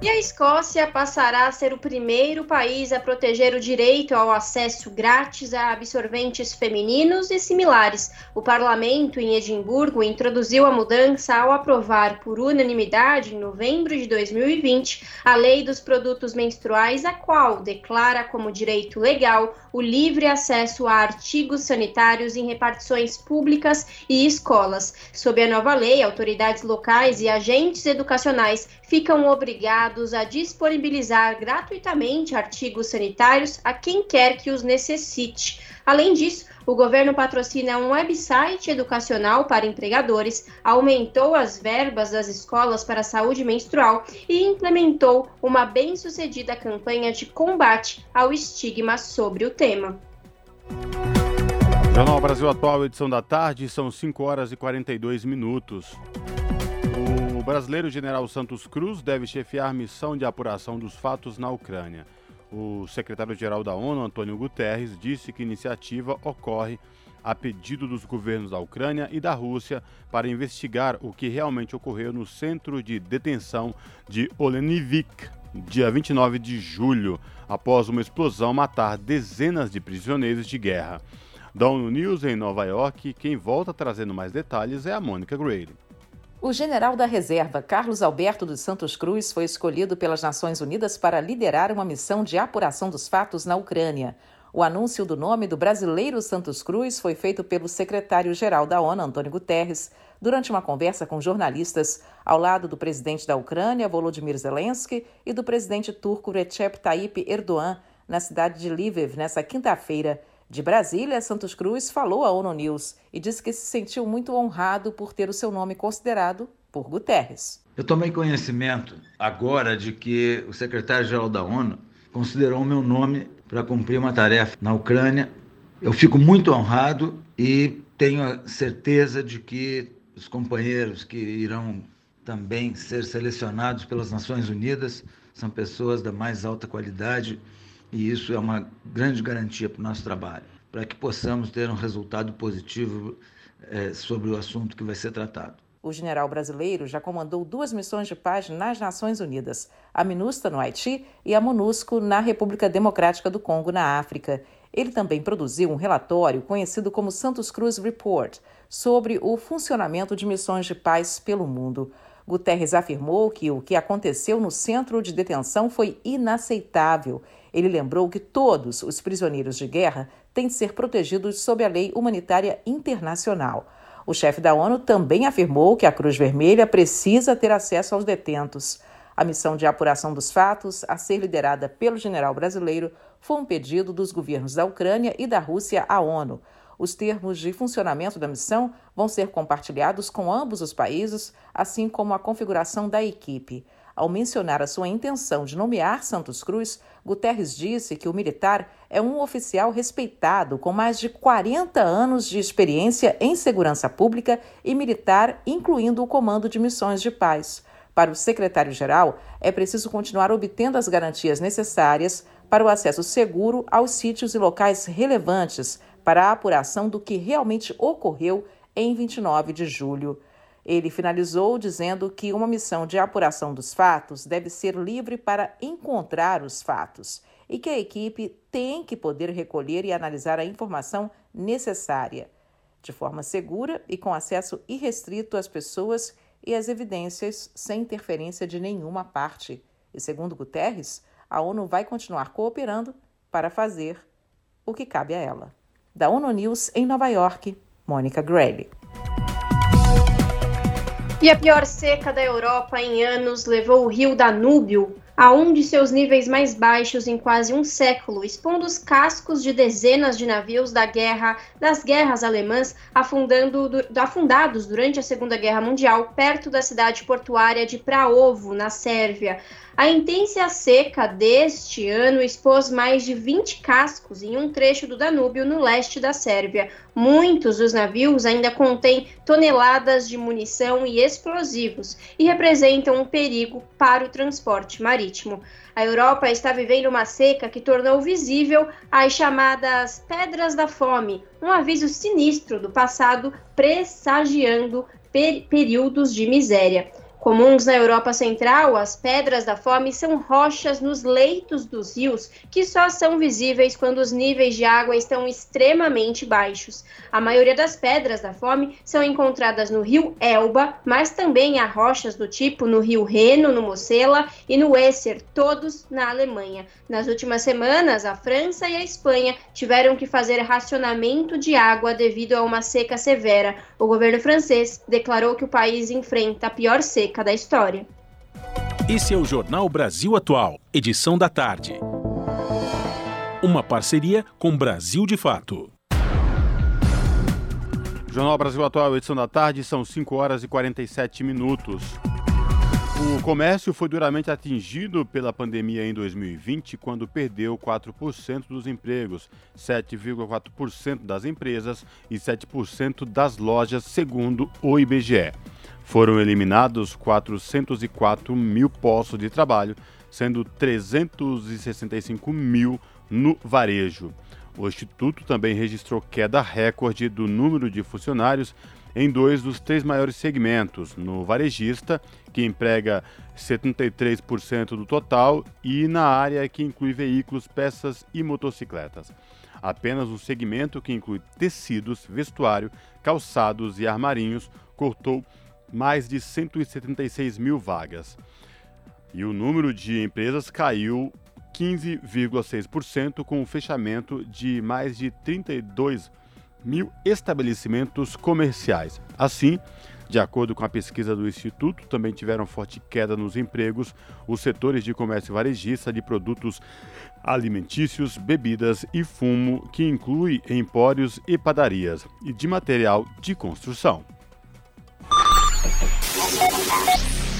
E a Escócia passará a ser o primeiro país a proteger o direito ao acesso grátis a absorventes femininos e similares. O parlamento em Edimburgo introduziu a mudança ao aprovar por unanimidade em novembro de 2020 a Lei dos Produtos Menstruais, a qual declara como direito legal o livre acesso a artigos sanitários em repartições públicas e escolas. Sob a nova lei, autoridades locais e agentes educacionais ficam obrigados a disponibilizar gratuitamente artigos sanitários a quem quer que os necessite. Além disso, o governo patrocina um website educacional para empregadores, aumentou as verbas das escolas para a saúde menstrual e implementou uma bem-sucedida campanha de combate ao estigma sobre o tema. Jornal Brasil Atual, edição da tarde, são 5 horas e 42 minutos. O brasileiro general Santos Cruz deve chefiar missão de apuração dos fatos na Ucrânia. O secretário-geral da ONU, Antônio Guterres, disse que a iniciativa ocorre a pedido dos governos da Ucrânia e da Rússia para investigar o que realmente ocorreu no centro de detenção de Olenivik, dia 29 de julho, após uma explosão matar dezenas de prisioneiros de guerra. Da ONU News em Nova York, quem volta trazendo mais detalhes é a Mônica Grady. O general da reserva, Carlos Alberto dos Santos Cruz, foi escolhido pelas Nações Unidas para liderar uma missão de apuração dos fatos na Ucrânia. O anúncio do nome do brasileiro Santos Cruz foi feito pelo secretário-geral da ONU, Antônio Guterres, durante uma conversa com jornalistas ao lado do presidente da Ucrânia, Volodymyr Zelensky, e do presidente turco Recep Tayyip Erdogan, na cidade de Lviv, nesta quinta-feira. De Brasília, Santos Cruz falou à ONU News e disse que se sentiu muito honrado por ter o seu nome considerado por Guterres. Eu tomei conhecimento agora de que o secretário-geral da ONU considerou o meu nome para cumprir uma tarefa na Ucrânia. Eu fico muito honrado e tenho a certeza de que os companheiros que irão também ser selecionados pelas Nações Unidas são pessoas da mais alta qualidade e isso é uma grande garantia para o nosso trabalho, para que possamos ter um resultado positivo é, sobre o assunto que vai ser tratado. O general brasileiro já comandou duas missões de paz nas Nações Unidas, a MINUSTA no Haiti e a MONUSCO na República Democrática do Congo, na África. Ele também produziu um relatório conhecido como Santos Cruz Report sobre o funcionamento de missões de paz pelo mundo. Guterres afirmou que o que aconteceu no centro de detenção foi inaceitável. Ele lembrou que todos os prisioneiros de guerra têm de ser protegidos sob a lei humanitária internacional. O chefe da ONU também afirmou que a Cruz Vermelha precisa ter acesso aos detentos. A missão de apuração dos fatos, a ser liderada pelo general brasileiro, foi um pedido dos governos da Ucrânia e da Rússia à ONU. Os termos de funcionamento da missão vão ser compartilhados com ambos os países, assim como a configuração da equipe. Ao mencionar a sua intenção de nomear Santos Cruz, Guterres disse que o militar é um oficial respeitado com mais de 40 anos de experiência em segurança pública e militar, incluindo o comando de missões de paz. Para o secretário-geral, é preciso continuar obtendo as garantias necessárias para o acesso seguro aos sítios e locais relevantes para a apuração do que realmente ocorreu em 29 de julho. Ele finalizou dizendo que uma missão de apuração dos fatos deve ser livre para encontrar os fatos e que a equipe tem que poder recolher e analisar a informação necessária, de forma segura e com acesso irrestrito às pessoas e às evidências sem interferência de nenhuma parte. E segundo Guterres, a ONU vai continuar cooperando para fazer o que cabe a ela. Da ONU News em Nova York, Mônica Grayle. E a pior seca da Europa em anos levou o rio Danúbio a um de seus níveis mais baixos em quase um século, expondo os cascos de dezenas de navios da guerra, das guerras alemãs afundando, do, afundados durante a Segunda Guerra Mundial perto da cidade portuária de Praovo, na Sérvia. A intensa seca deste ano expôs mais de 20 cascos em um trecho do Danúbio, no leste da Sérvia. Muitos dos navios ainda contêm toneladas de munição e explosivos e representam um perigo para o transporte marítimo. A Europa está vivendo uma seca que tornou visível as chamadas Pedras da Fome, um aviso sinistro do passado pressagiando per períodos de miséria. Comuns na Europa Central, as pedras da fome são rochas nos leitos dos rios que só são visíveis quando os níveis de água estão extremamente baixos. A maioria das pedras da fome são encontradas no rio Elba, mas também há rochas do tipo no rio Reno, no Mosela e no Esser, todos na Alemanha. Nas últimas semanas, a França e a Espanha tiveram que fazer racionamento de água devido a uma seca severa. O governo francês declarou que o país enfrenta a pior seca seca da história. Esse é o Jornal Brasil Atual, edição da tarde. Uma parceria com Brasil de Fato. Jornal Brasil Atual, edição da tarde, são 5 horas e 47 minutos. O comércio foi duramente atingido pela pandemia em 2020, quando perdeu 4% dos empregos, 7,4% das empresas e 7% das lojas, segundo o IBGE. Foram eliminados 404 mil postos de trabalho, sendo 365 mil no varejo. O Instituto também registrou queda recorde do número de funcionários em dois dos três maiores segmentos, no varejista, que emprega 73% do total, e na área que inclui veículos, peças e motocicletas. Apenas o segmento que inclui tecidos, vestuário, calçados e armarinhos cortou mais de 176 mil vagas. E o número de empresas caiu 15,6%, com o fechamento de mais de 32 mil estabelecimentos comerciais. Assim, de acordo com a pesquisa do Instituto, também tiveram forte queda nos empregos os setores de comércio varejista de produtos alimentícios, bebidas e fumo, que inclui empórios e padarias, e de material de construção.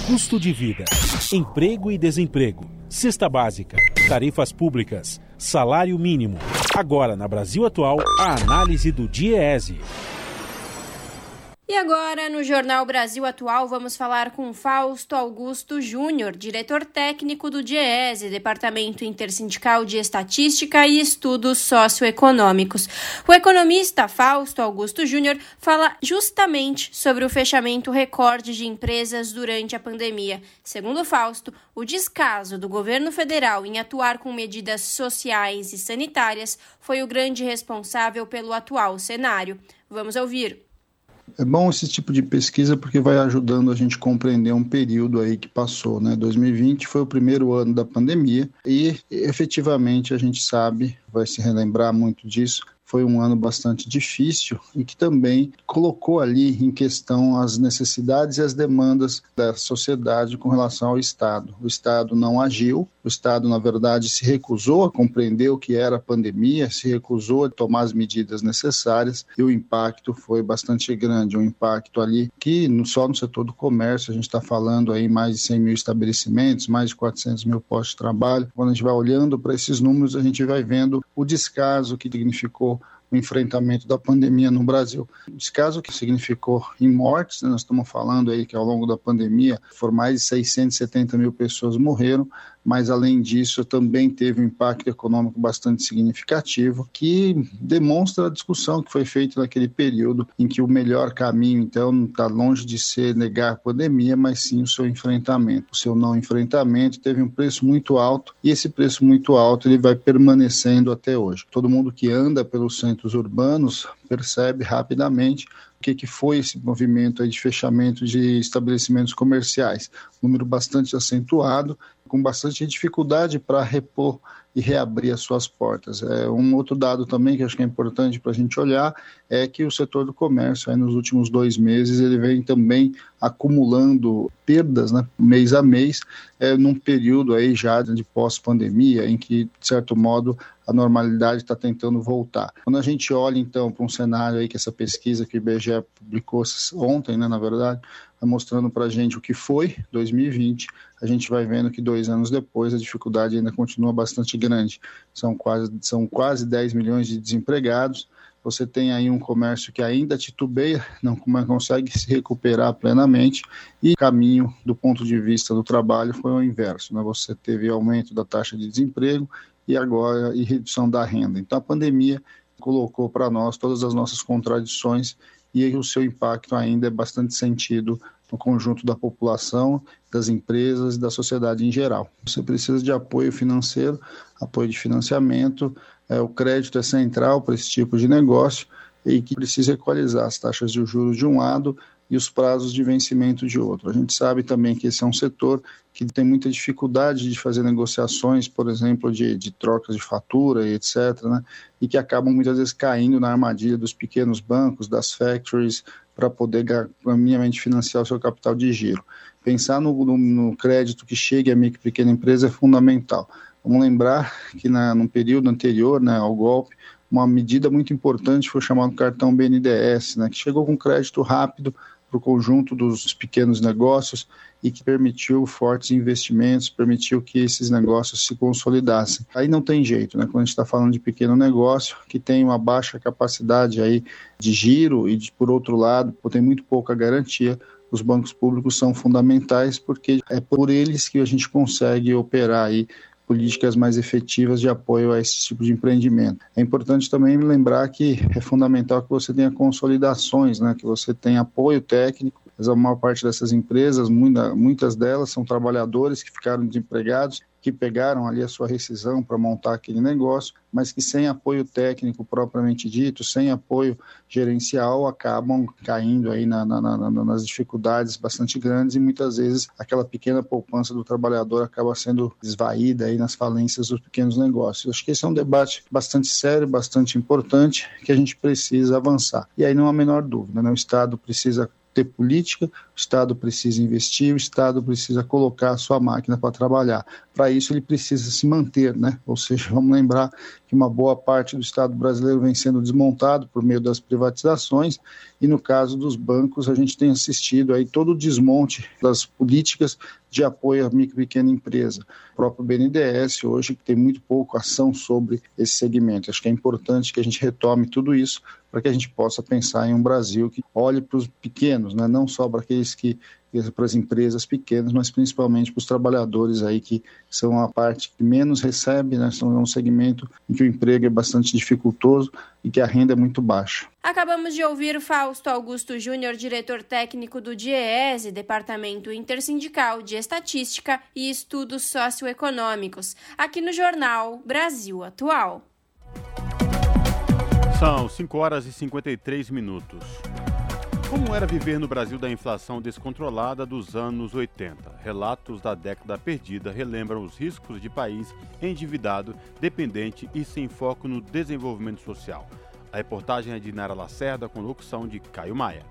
Custo de vida, emprego e desemprego, cesta básica, tarifas públicas, salário mínimo. Agora, na Brasil Atual, a análise do DIEESE. E agora, no Jornal Brasil Atual, vamos falar com Fausto Augusto Júnior, diretor técnico do DIESE, Departamento Intersindical de Estatística e Estudos Socioeconômicos. O economista Fausto Augusto Júnior fala justamente sobre o fechamento recorde de empresas durante a pandemia. Segundo Fausto, o descaso do governo federal em atuar com medidas sociais e sanitárias foi o grande responsável pelo atual cenário. Vamos ouvir. É bom esse tipo de pesquisa porque vai ajudando a gente compreender um período aí que passou, né? 2020 foi o primeiro ano da pandemia e efetivamente a gente sabe, vai se relembrar muito disso, foi um ano bastante difícil e que também colocou ali em questão as necessidades e as demandas da sociedade com relação ao Estado. O Estado não agiu, o Estado, na verdade, se recusou a compreender o que era a pandemia, se recusou a tomar as medidas necessárias e o impacto foi bastante grande. Um impacto ali que só no setor do comércio, a gente está falando aí mais de 100 mil estabelecimentos, mais de 400 mil postos de trabalho. Quando a gente vai olhando para esses números, a gente vai vendo o descaso que significou o enfrentamento da pandemia no Brasil. Esse caso que significou em mortes, né, nós estamos falando aí que ao longo da pandemia foram mais de 670 mil pessoas morreram, mas além disso também teve um impacto econômico bastante significativo que demonstra a discussão que foi feita naquele período em que o melhor caminho então está longe de ser negar a pandemia, mas sim o seu enfrentamento. O seu não enfrentamento teve um preço muito alto e esse preço muito alto ele vai permanecendo até hoje. Todo mundo que anda pelos urbanos percebe rapidamente o que, que foi esse movimento de fechamento de estabelecimentos comerciais. número bastante acentuado, com bastante dificuldade para repor e reabrir as suas portas. É, um outro dado também que acho que é importante para a gente olhar é que o setor do comércio, aí, nos últimos dois meses, ele vem também acumulando perdas, né, mês a mês, é, num período aí já de pós-pandemia, em que, de certo modo, a normalidade está tentando voltar. Quando a gente olha, então, para um cenário aí que essa pesquisa que o IBGE publicou ontem, né, na verdade, mostrando para a gente o que foi 2020, a gente vai vendo que dois anos depois a dificuldade ainda continua bastante grande. São quase, são quase 10 milhões de desempregados, você tem aí um comércio que ainda titubeia, não consegue se recuperar plenamente, e caminho do ponto de vista do trabalho foi o inverso. Né? Você teve aumento da taxa de desemprego e agora e redução da renda. Então a pandemia colocou para nós todas as nossas contradições e o seu impacto ainda é bastante sentido no conjunto da população, das empresas e da sociedade em geral. Você precisa de apoio financeiro, apoio de financiamento, é, o crédito é central para esse tipo de negócio e que precisa equalizar as taxas de juros de um lado e os prazos de vencimento de outro. A gente sabe também que esse é um setor que tem muita dificuldade de fazer negociações, por exemplo, de, de trocas de fatura e etc., né? e que acabam muitas vezes caindo na armadilha dos pequenos bancos, das factories, para poder minimamente financiar o seu capital de giro. Pensar no, no, no crédito que chegue à micro e pequena empresa é fundamental. Vamos lembrar que na, no período anterior né, ao golpe, uma medida muito importante foi chamado cartão BNDES, né, que chegou com crédito rápido para o conjunto dos pequenos negócios e que permitiu fortes investimentos, permitiu que esses negócios se consolidassem. Aí não tem jeito, né? Quando a gente está falando de pequeno negócio que tem uma baixa capacidade aí de giro e de, por outro lado tem muito pouca garantia, os bancos públicos são fundamentais porque é por eles que a gente consegue operar aí políticas mais efetivas de apoio a esse tipo de empreendimento. É importante também lembrar que é fundamental que você tenha consolidações, né, que você tenha apoio técnico. A maior parte dessas empresas, muita, muitas delas são trabalhadores que ficaram desempregados que pegaram ali a sua rescisão para montar aquele negócio, mas que sem apoio técnico propriamente dito, sem apoio gerencial, acabam caindo aí na, na, na, nas dificuldades bastante grandes e muitas vezes aquela pequena poupança do trabalhador acaba sendo esvaída aí nas falências dos pequenos negócios. Acho que esse é um debate bastante sério, bastante importante, que a gente precisa avançar. E aí não há menor dúvida, né? o Estado precisa ter política, o Estado precisa investir, o Estado precisa colocar a sua máquina para trabalhar. Para isso, ele precisa se manter, né? Ou seja, vamos lembrar que uma boa parte do Estado brasileiro vem sendo desmontado por meio das privatizações, e no caso dos bancos, a gente tem assistido aí todo o desmonte das políticas de apoio à micro e pequena empresa. O próprio BNDES hoje tem muito pouco ação sobre esse segmento. Acho que é importante que a gente retome tudo isso para que a gente possa pensar em um Brasil que olhe para os pequenos, né? não só para aqueles que para as empresas pequenas, mas principalmente para os trabalhadores aí que são a parte que menos recebe, né? São um segmento em que o emprego é bastante dificultoso e que a renda é muito baixa. Acabamos de ouvir Fausto Augusto Júnior, diretor técnico do DIEESE, Departamento Intersindical de Estatística e Estudos Socioeconômicos, aqui no jornal Brasil Atual. São 5 horas e 53 minutos. Como era viver no Brasil da inflação descontrolada dos anos 80? Relatos da década perdida relembram os riscos de país endividado, dependente e sem foco no desenvolvimento social. A reportagem é de Nara Lacerda com locução de Caio Maia.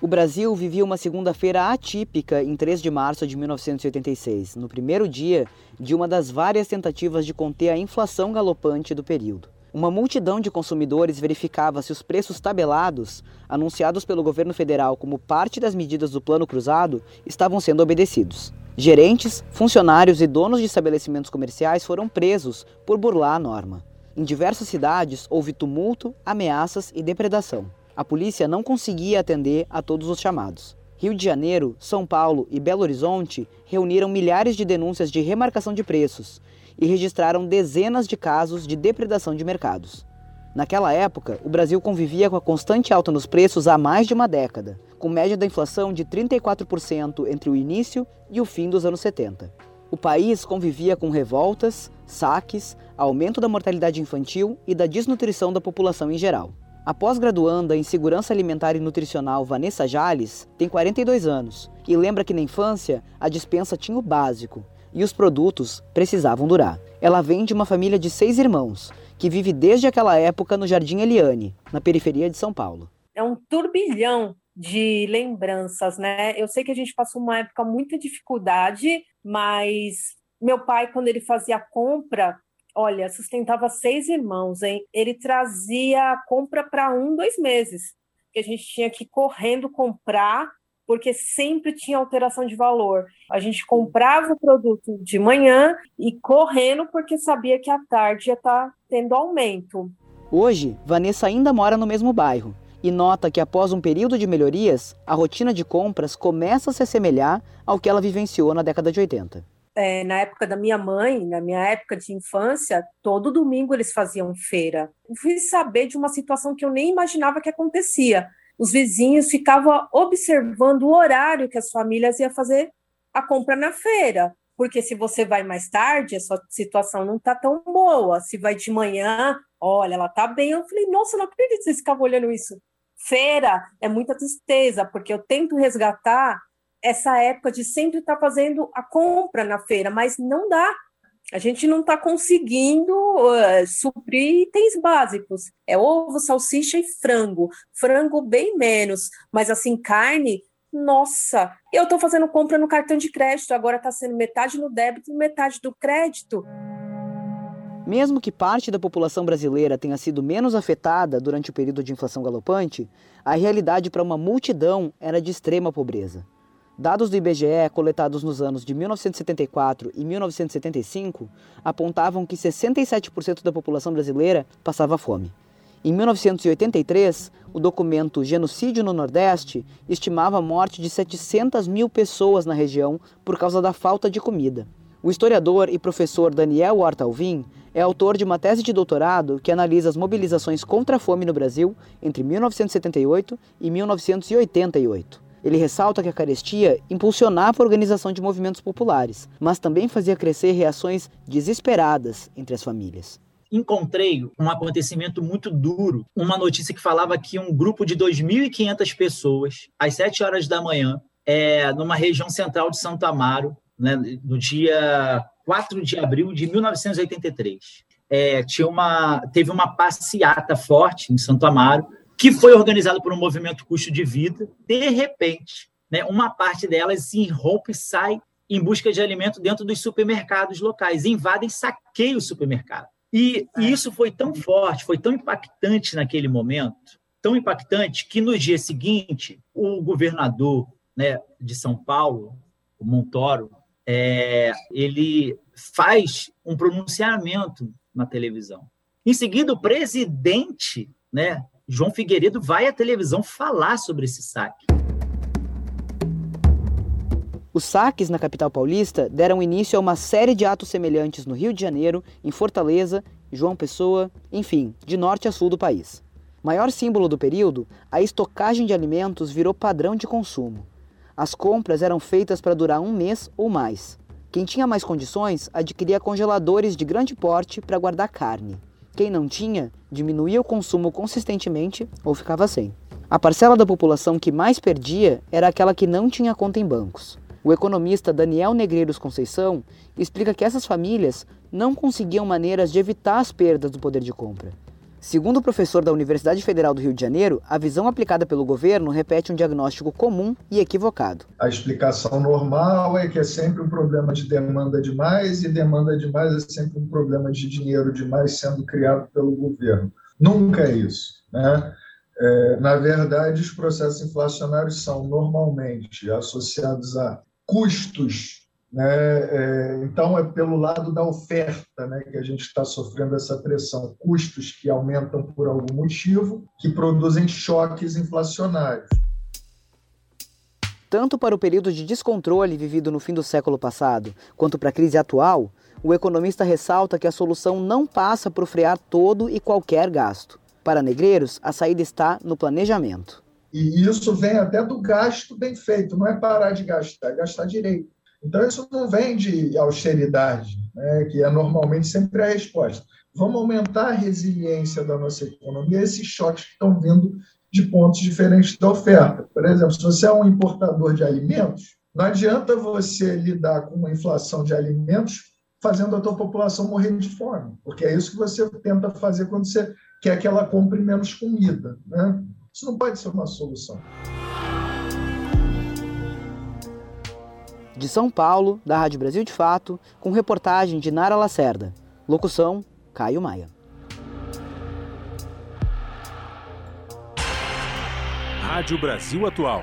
O Brasil vivia uma segunda-feira atípica em 3 de março de 1986, no primeiro dia de uma das várias tentativas de conter a inflação galopante do período. Uma multidão de consumidores verificava se os preços tabelados, anunciados pelo governo federal como parte das medidas do Plano Cruzado, estavam sendo obedecidos. Gerentes, funcionários e donos de estabelecimentos comerciais foram presos por burlar a norma. Em diversas cidades houve tumulto, ameaças e depredação a polícia não conseguia atender a todos os chamados. Rio de Janeiro, São Paulo e Belo Horizonte reuniram milhares de denúncias de remarcação de preços e registraram dezenas de casos de depredação de mercados. Naquela época, o Brasil convivia com a constante alta nos preços há mais de uma década, com média da inflação de 34% entre o início e o fim dos anos 70. O país convivia com revoltas, saques, aumento da mortalidade infantil e da desnutrição da população em geral. A pós-graduanda em Segurança Alimentar e Nutricional Vanessa Jales tem 42 anos e lembra que na infância a dispensa tinha o básico e os produtos precisavam durar. Ela vem de uma família de seis irmãos que vive desde aquela época no Jardim Eliane, na periferia de São Paulo. É um turbilhão de lembranças, né? Eu sei que a gente passou uma época muita dificuldade, mas meu pai, quando ele fazia compra, olha, sustentava seis irmãos, hein? Ele trazia a compra para um, dois meses, que a gente tinha que ir correndo comprar, porque sempre tinha alteração de valor. A gente comprava o produto de manhã e correndo, porque sabia que à tarde ia estar tá tendo aumento. Hoje, Vanessa ainda mora no mesmo bairro e nota que após um período de melhorias, a rotina de compras começa a se assemelhar ao que ela vivenciou na década de 80 é, na época da minha mãe, na minha época de infância, todo domingo eles faziam feira. Eu fui saber de uma situação que eu nem imaginava que acontecia. Os vizinhos ficavam observando o horário que as famílias iam fazer a compra na feira. Porque se você vai mais tarde, a sua situação não está tão boa. Se vai de manhã, olha, ela está bem. Eu falei, nossa, não acredito que vocês ficavam olhando isso. Feira é muita tristeza, porque eu tento resgatar essa época de sempre estar tá fazendo a compra na feira, mas não dá. A gente não está conseguindo uh, suprir itens básicos. É ovo, salsicha e frango. Frango bem menos, mas assim, carne, nossa, eu estou fazendo compra no cartão de crédito, agora está sendo metade no débito e metade do crédito. Mesmo que parte da população brasileira tenha sido menos afetada durante o período de inflação galopante, a realidade para uma multidão era de extrema pobreza. Dados do IBGE coletados nos anos de 1974 e 1975 apontavam que 67% da população brasileira passava fome. Em 1983, o documento Genocídio no Nordeste estimava a morte de 700 mil pessoas na região por causa da falta de comida. O historiador e professor Daniel Horta Alvim é autor de uma tese de doutorado que analisa as mobilizações contra a fome no Brasil entre 1978 e 1988. Ele ressalta que a carestia impulsionava a organização de movimentos populares, mas também fazia crescer reações desesperadas entre as famílias encontrei um acontecimento muito duro, uma notícia que falava que um grupo de 2.500 pessoas, às 7 horas da manhã, é, numa região central de Santo Amaro, né, no dia 4 de abril de 1983. É, tinha uma, teve uma passeata forte em Santo Amaro, que foi organizada por um movimento custo de vida. De repente, né, uma parte delas se rompe e sai em busca de alimento dentro dos supermercados locais, invadem, saqueiam o supermercado. E, e isso foi tão forte, foi tão impactante naquele momento, tão impactante que no dia seguinte o governador né, de São Paulo, o Montoro, é, ele faz um pronunciamento na televisão. Em seguida, o presidente, né, João Figueiredo, vai à televisão falar sobre esse saque. Os saques na capital paulista deram início a uma série de atos semelhantes no Rio de Janeiro, em Fortaleza, João Pessoa, enfim, de norte a sul do país. Maior símbolo do período, a estocagem de alimentos virou padrão de consumo. As compras eram feitas para durar um mês ou mais. Quem tinha mais condições adquiria congeladores de grande porte para guardar carne. Quem não tinha, diminuía o consumo consistentemente ou ficava sem. A parcela da população que mais perdia era aquela que não tinha conta em bancos. O economista Daniel Negreiros Conceição explica que essas famílias não conseguiam maneiras de evitar as perdas do poder de compra. Segundo o professor da Universidade Federal do Rio de Janeiro, a visão aplicada pelo governo repete um diagnóstico comum e equivocado. A explicação normal é que é sempre um problema de demanda demais e demanda demais é sempre um problema de dinheiro demais sendo criado pelo governo. Nunca é isso. Né? É, na verdade, os processos inflacionários são normalmente associados a custos. Né? É, então, é pelo lado da oferta né, que a gente está sofrendo essa pressão. Custos que aumentam por algum motivo, que produzem choques inflacionários. Tanto para o período de descontrole vivido no fim do século passado, quanto para a crise atual, o economista ressalta que a solução não passa por frear todo e qualquer gasto. Para negreiros, a saída está no planejamento. E isso vem até do gasto bem feito, não é parar de gastar, é gastar direito. Então, isso não vem de austeridade, né, que é normalmente sempre a resposta. Vamos aumentar a resiliência da nossa economia, esses choques que estão vindo de pontos diferentes da oferta. Por exemplo, se você é um importador de alimentos, não adianta você lidar com uma inflação de alimentos fazendo a tua população morrer de fome, porque é isso que você tenta fazer quando você quer que ela compre menos comida. Né? Isso não pode ser uma solução. De São Paulo, da Rádio Brasil de Fato, com reportagem de Nara Lacerda. Locução: Caio Maia. Rádio Brasil Atual.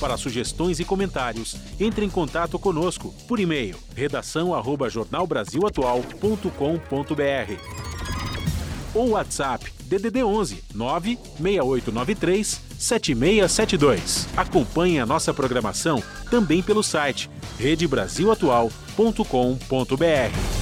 Para sugestões e comentários, entre em contato conosco por e-mail redação@jornalbrasilatual.com.br ou WhatsApp DDD 11 96893 7672. Acompanhe a nossa programação também pelo site redebrasilatual.com.br.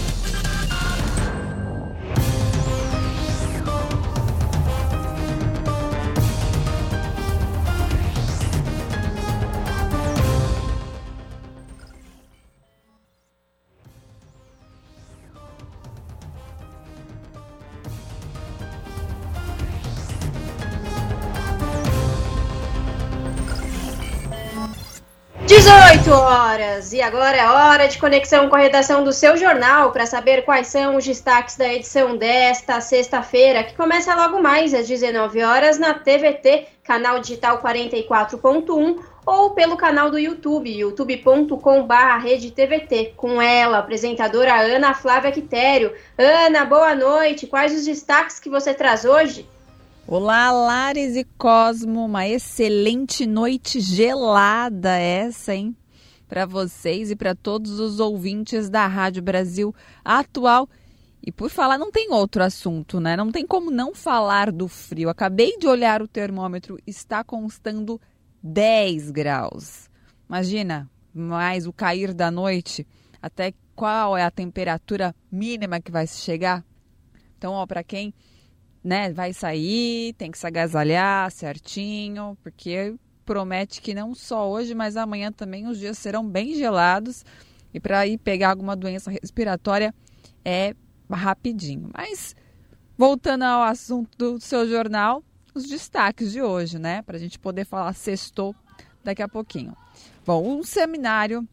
horas e agora é hora de conexão com a redação do seu jornal para saber quais são os destaques da edição desta sexta-feira, que começa logo mais às 19 horas na TVT, canal digital 44.1 ou pelo canal do YouTube, youtube.com/redetvt, com ela, apresentadora Ana Flávia Quitério. Ana, boa noite. Quais os destaques que você traz hoje? Olá, Lares e Cosmo, uma excelente noite gelada essa, hein? Para vocês e para todos os ouvintes da Rádio Brasil Atual. E por falar, não tem outro assunto, né? Não tem como não falar do frio. Acabei de olhar o termômetro, está constando 10 graus. Imagina, mais o cair da noite, até qual é a temperatura mínima que vai chegar? Então, ó, para quem né, vai sair, tem que se agasalhar certinho, porque promete que não só hoje, mas amanhã também os dias serão bem gelados e para ir pegar alguma doença respiratória é rapidinho. Mas voltando ao assunto do seu jornal, os destaques de hoje, né, para a gente poder falar sextou daqui a pouquinho. Bom, um seminário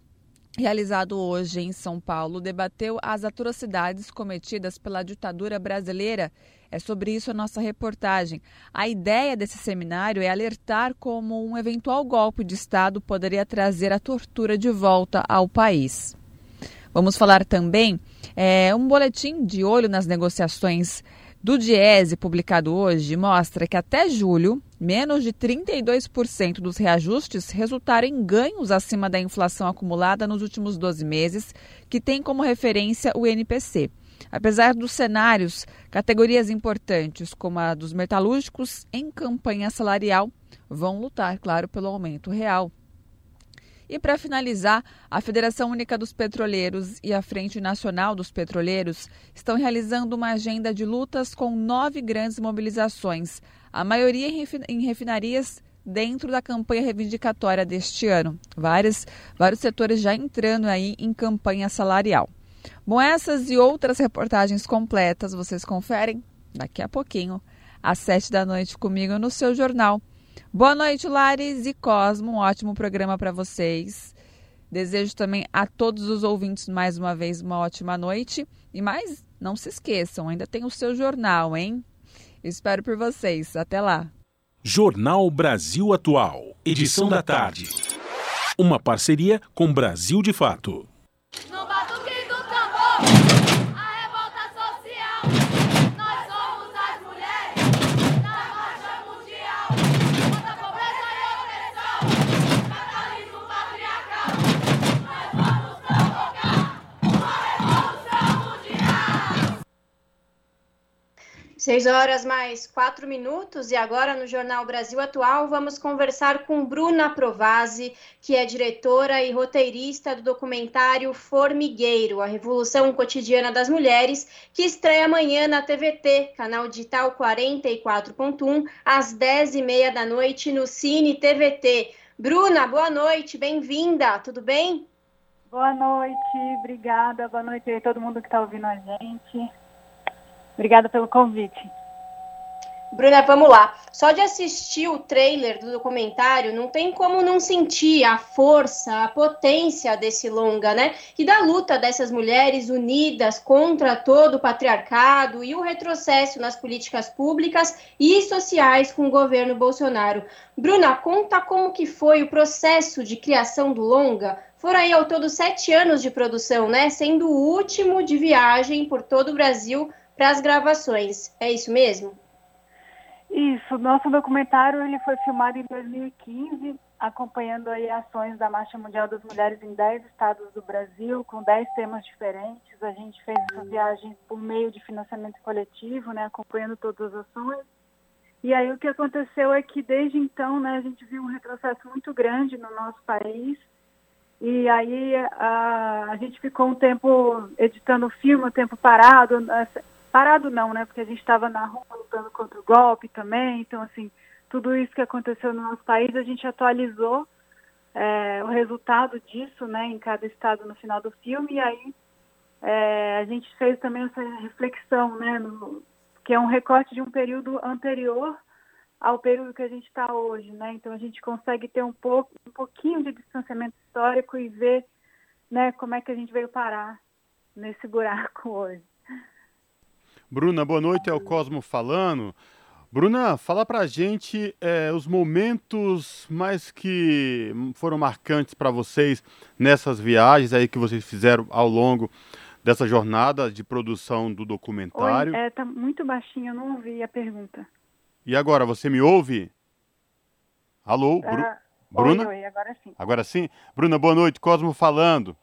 realizado hoje em São Paulo, debateu as atrocidades cometidas pela ditadura brasileira. É sobre isso a nossa reportagem. A ideia desse seminário é alertar como um eventual golpe de Estado poderia trazer a tortura de volta ao país. Vamos falar também é, um boletim de olho nas negociações do Diese, publicado hoje, mostra que até julho, menos de 32% dos reajustes resultaram em ganhos acima da inflação acumulada nos últimos 12 meses, que tem como referência o INPC. Apesar dos cenários, categorias importantes, como a dos metalúrgicos, em campanha salarial, vão lutar, claro, pelo aumento real e para finalizar, a Federação Única dos Petroleiros e a Frente Nacional dos Petroleiros estão realizando uma agenda de lutas com nove grandes mobilizações, a maioria em refinarias dentro da campanha reivindicatória deste ano. Vários, vários setores já entrando aí em campanha salarial. Bom, essas e outras reportagens completas vocês conferem daqui a pouquinho, às sete da noite, comigo no seu jornal. Boa noite, Lares e Cosmo. Um ótimo programa para vocês. Desejo também a todos os ouvintes mais uma vez uma ótima noite. E mais, não se esqueçam, ainda tem o seu jornal, hein? Espero por vocês. Até lá. Jornal Brasil Atual, edição da tarde. Uma parceria com Brasil de Fato. Seis horas mais quatro minutos e agora no Jornal Brasil Atual vamos conversar com Bruna Provasi, que é diretora e roteirista do documentário Formigueiro, a Revolução Cotidiana das Mulheres, que estreia amanhã na TVT, canal digital 44.1, às dez e meia da noite no Cine TVT. Bruna, boa noite, bem-vinda, tudo bem? Boa noite, obrigada, boa noite a todo mundo que está ouvindo a gente. Obrigada pelo convite. Bruna, vamos lá. Só de assistir o trailer do documentário, não tem como não sentir a força, a potência desse longa, né? E da luta dessas mulheres unidas contra todo o patriarcado e o retrocesso nas políticas públicas e sociais com o governo Bolsonaro. Bruna, conta como que foi o processo de criação do longa. Foram aí ao todo sete anos de produção, né? Sendo o último de viagem por todo o Brasil para as gravações. É isso mesmo? Isso. Nosso documentário ele foi filmado em 2015, acompanhando aí ações da Marcha Mundial das Mulheres em 10 estados do Brasil, com 10 temas diferentes. A gente fez essa viagem por meio de financiamento coletivo, né, acompanhando todas as ações. E aí o que aconteceu é que desde então, né, a gente viu um retrocesso muito grande no nosso país. E aí a, a gente ficou um tempo editando o filme, um tempo parado, parado não, né? Porque a gente estava na rua lutando contra o golpe também. Então, assim, tudo isso que aconteceu no nosso país, a gente atualizou é, o resultado disso, né? Em cada estado no final do filme. E aí é, a gente fez também essa reflexão, né? No, que é um recorte de um período anterior ao período que a gente está hoje, né? Então a gente consegue ter um pouco, um pouquinho de distanciamento histórico e ver, né? Como é que a gente veio parar nesse buraco hoje. Bruna, boa noite, é o Cosmo falando. Bruna, fala pra gente é, os momentos mais que foram marcantes para vocês nessas viagens aí que vocês fizeram ao longo dessa jornada de produção do documentário. Oi, é, tá muito baixinho, eu não ouvi a pergunta. E agora, você me ouve? Alô, Bru uh, Bruna? Oi, oi, agora sim. Agora sim? Bruna, boa noite, Cosmo falando.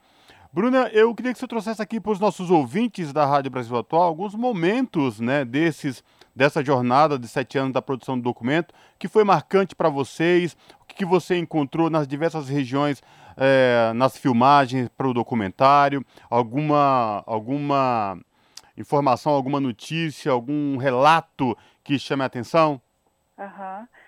Bruna, eu queria que você trouxesse aqui para os nossos ouvintes da Rádio Brasil Atual alguns momentos né, desses, dessa jornada de sete anos da produção do documento, que foi marcante para vocês, o que, você encontrou nas diversas regiões, é, nas filmagens para o documentário, alguma, alguma informação, alguma notícia, algum relato que chame a atenção? Aham. Uhum.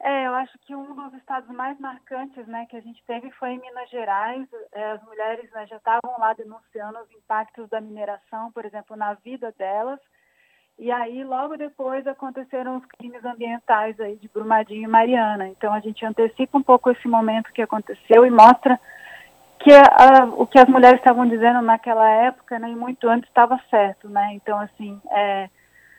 É, eu acho que um dos estados mais marcantes né, que a gente teve foi em Minas Gerais. É, as mulheres né, já estavam lá denunciando os impactos da mineração, por exemplo, na vida delas. E aí, logo depois, aconteceram os crimes ambientais aí de Brumadinho e Mariana. Então, a gente antecipa um pouco esse momento que aconteceu e mostra que a, o que as mulheres estavam dizendo naquela época, né, muito antes estava certo, né? Então assim, é,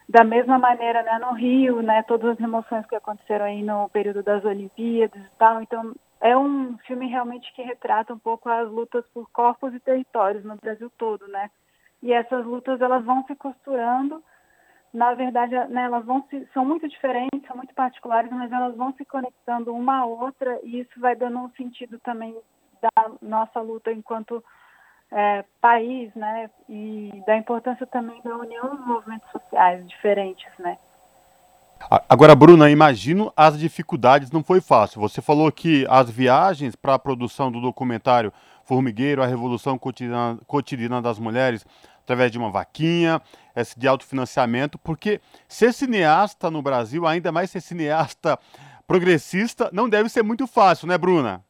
da mesma maneira, né, no Rio, né, todas as emoções que aconteceram aí no período das Olimpíadas e tal, então é um filme realmente que retrata um pouco as lutas por corpos e territórios no Brasil todo, né? E essas lutas elas vão se costurando, na verdade, né, elas vão se, são muito diferentes, são muito particulares, mas elas vão se conectando uma a outra e isso vai dando um sentido também da nossa luta enquanto é, país, né? E da importância também da união dos movimentos sociais diferentes, né? Agora, Bruna, imagino as dificuldades, não foi fácil. Você falou que as viagens para a produção do documentário Formigueiro, a Revolução Cotidiana, Cotidiana das Mulheres, através de uma vaquinha, esse de autofinanciamento, porque ser cineasta no Brasil, ainda mais ser cineasta progressista, não deve ser muito fácil, né, Bruna?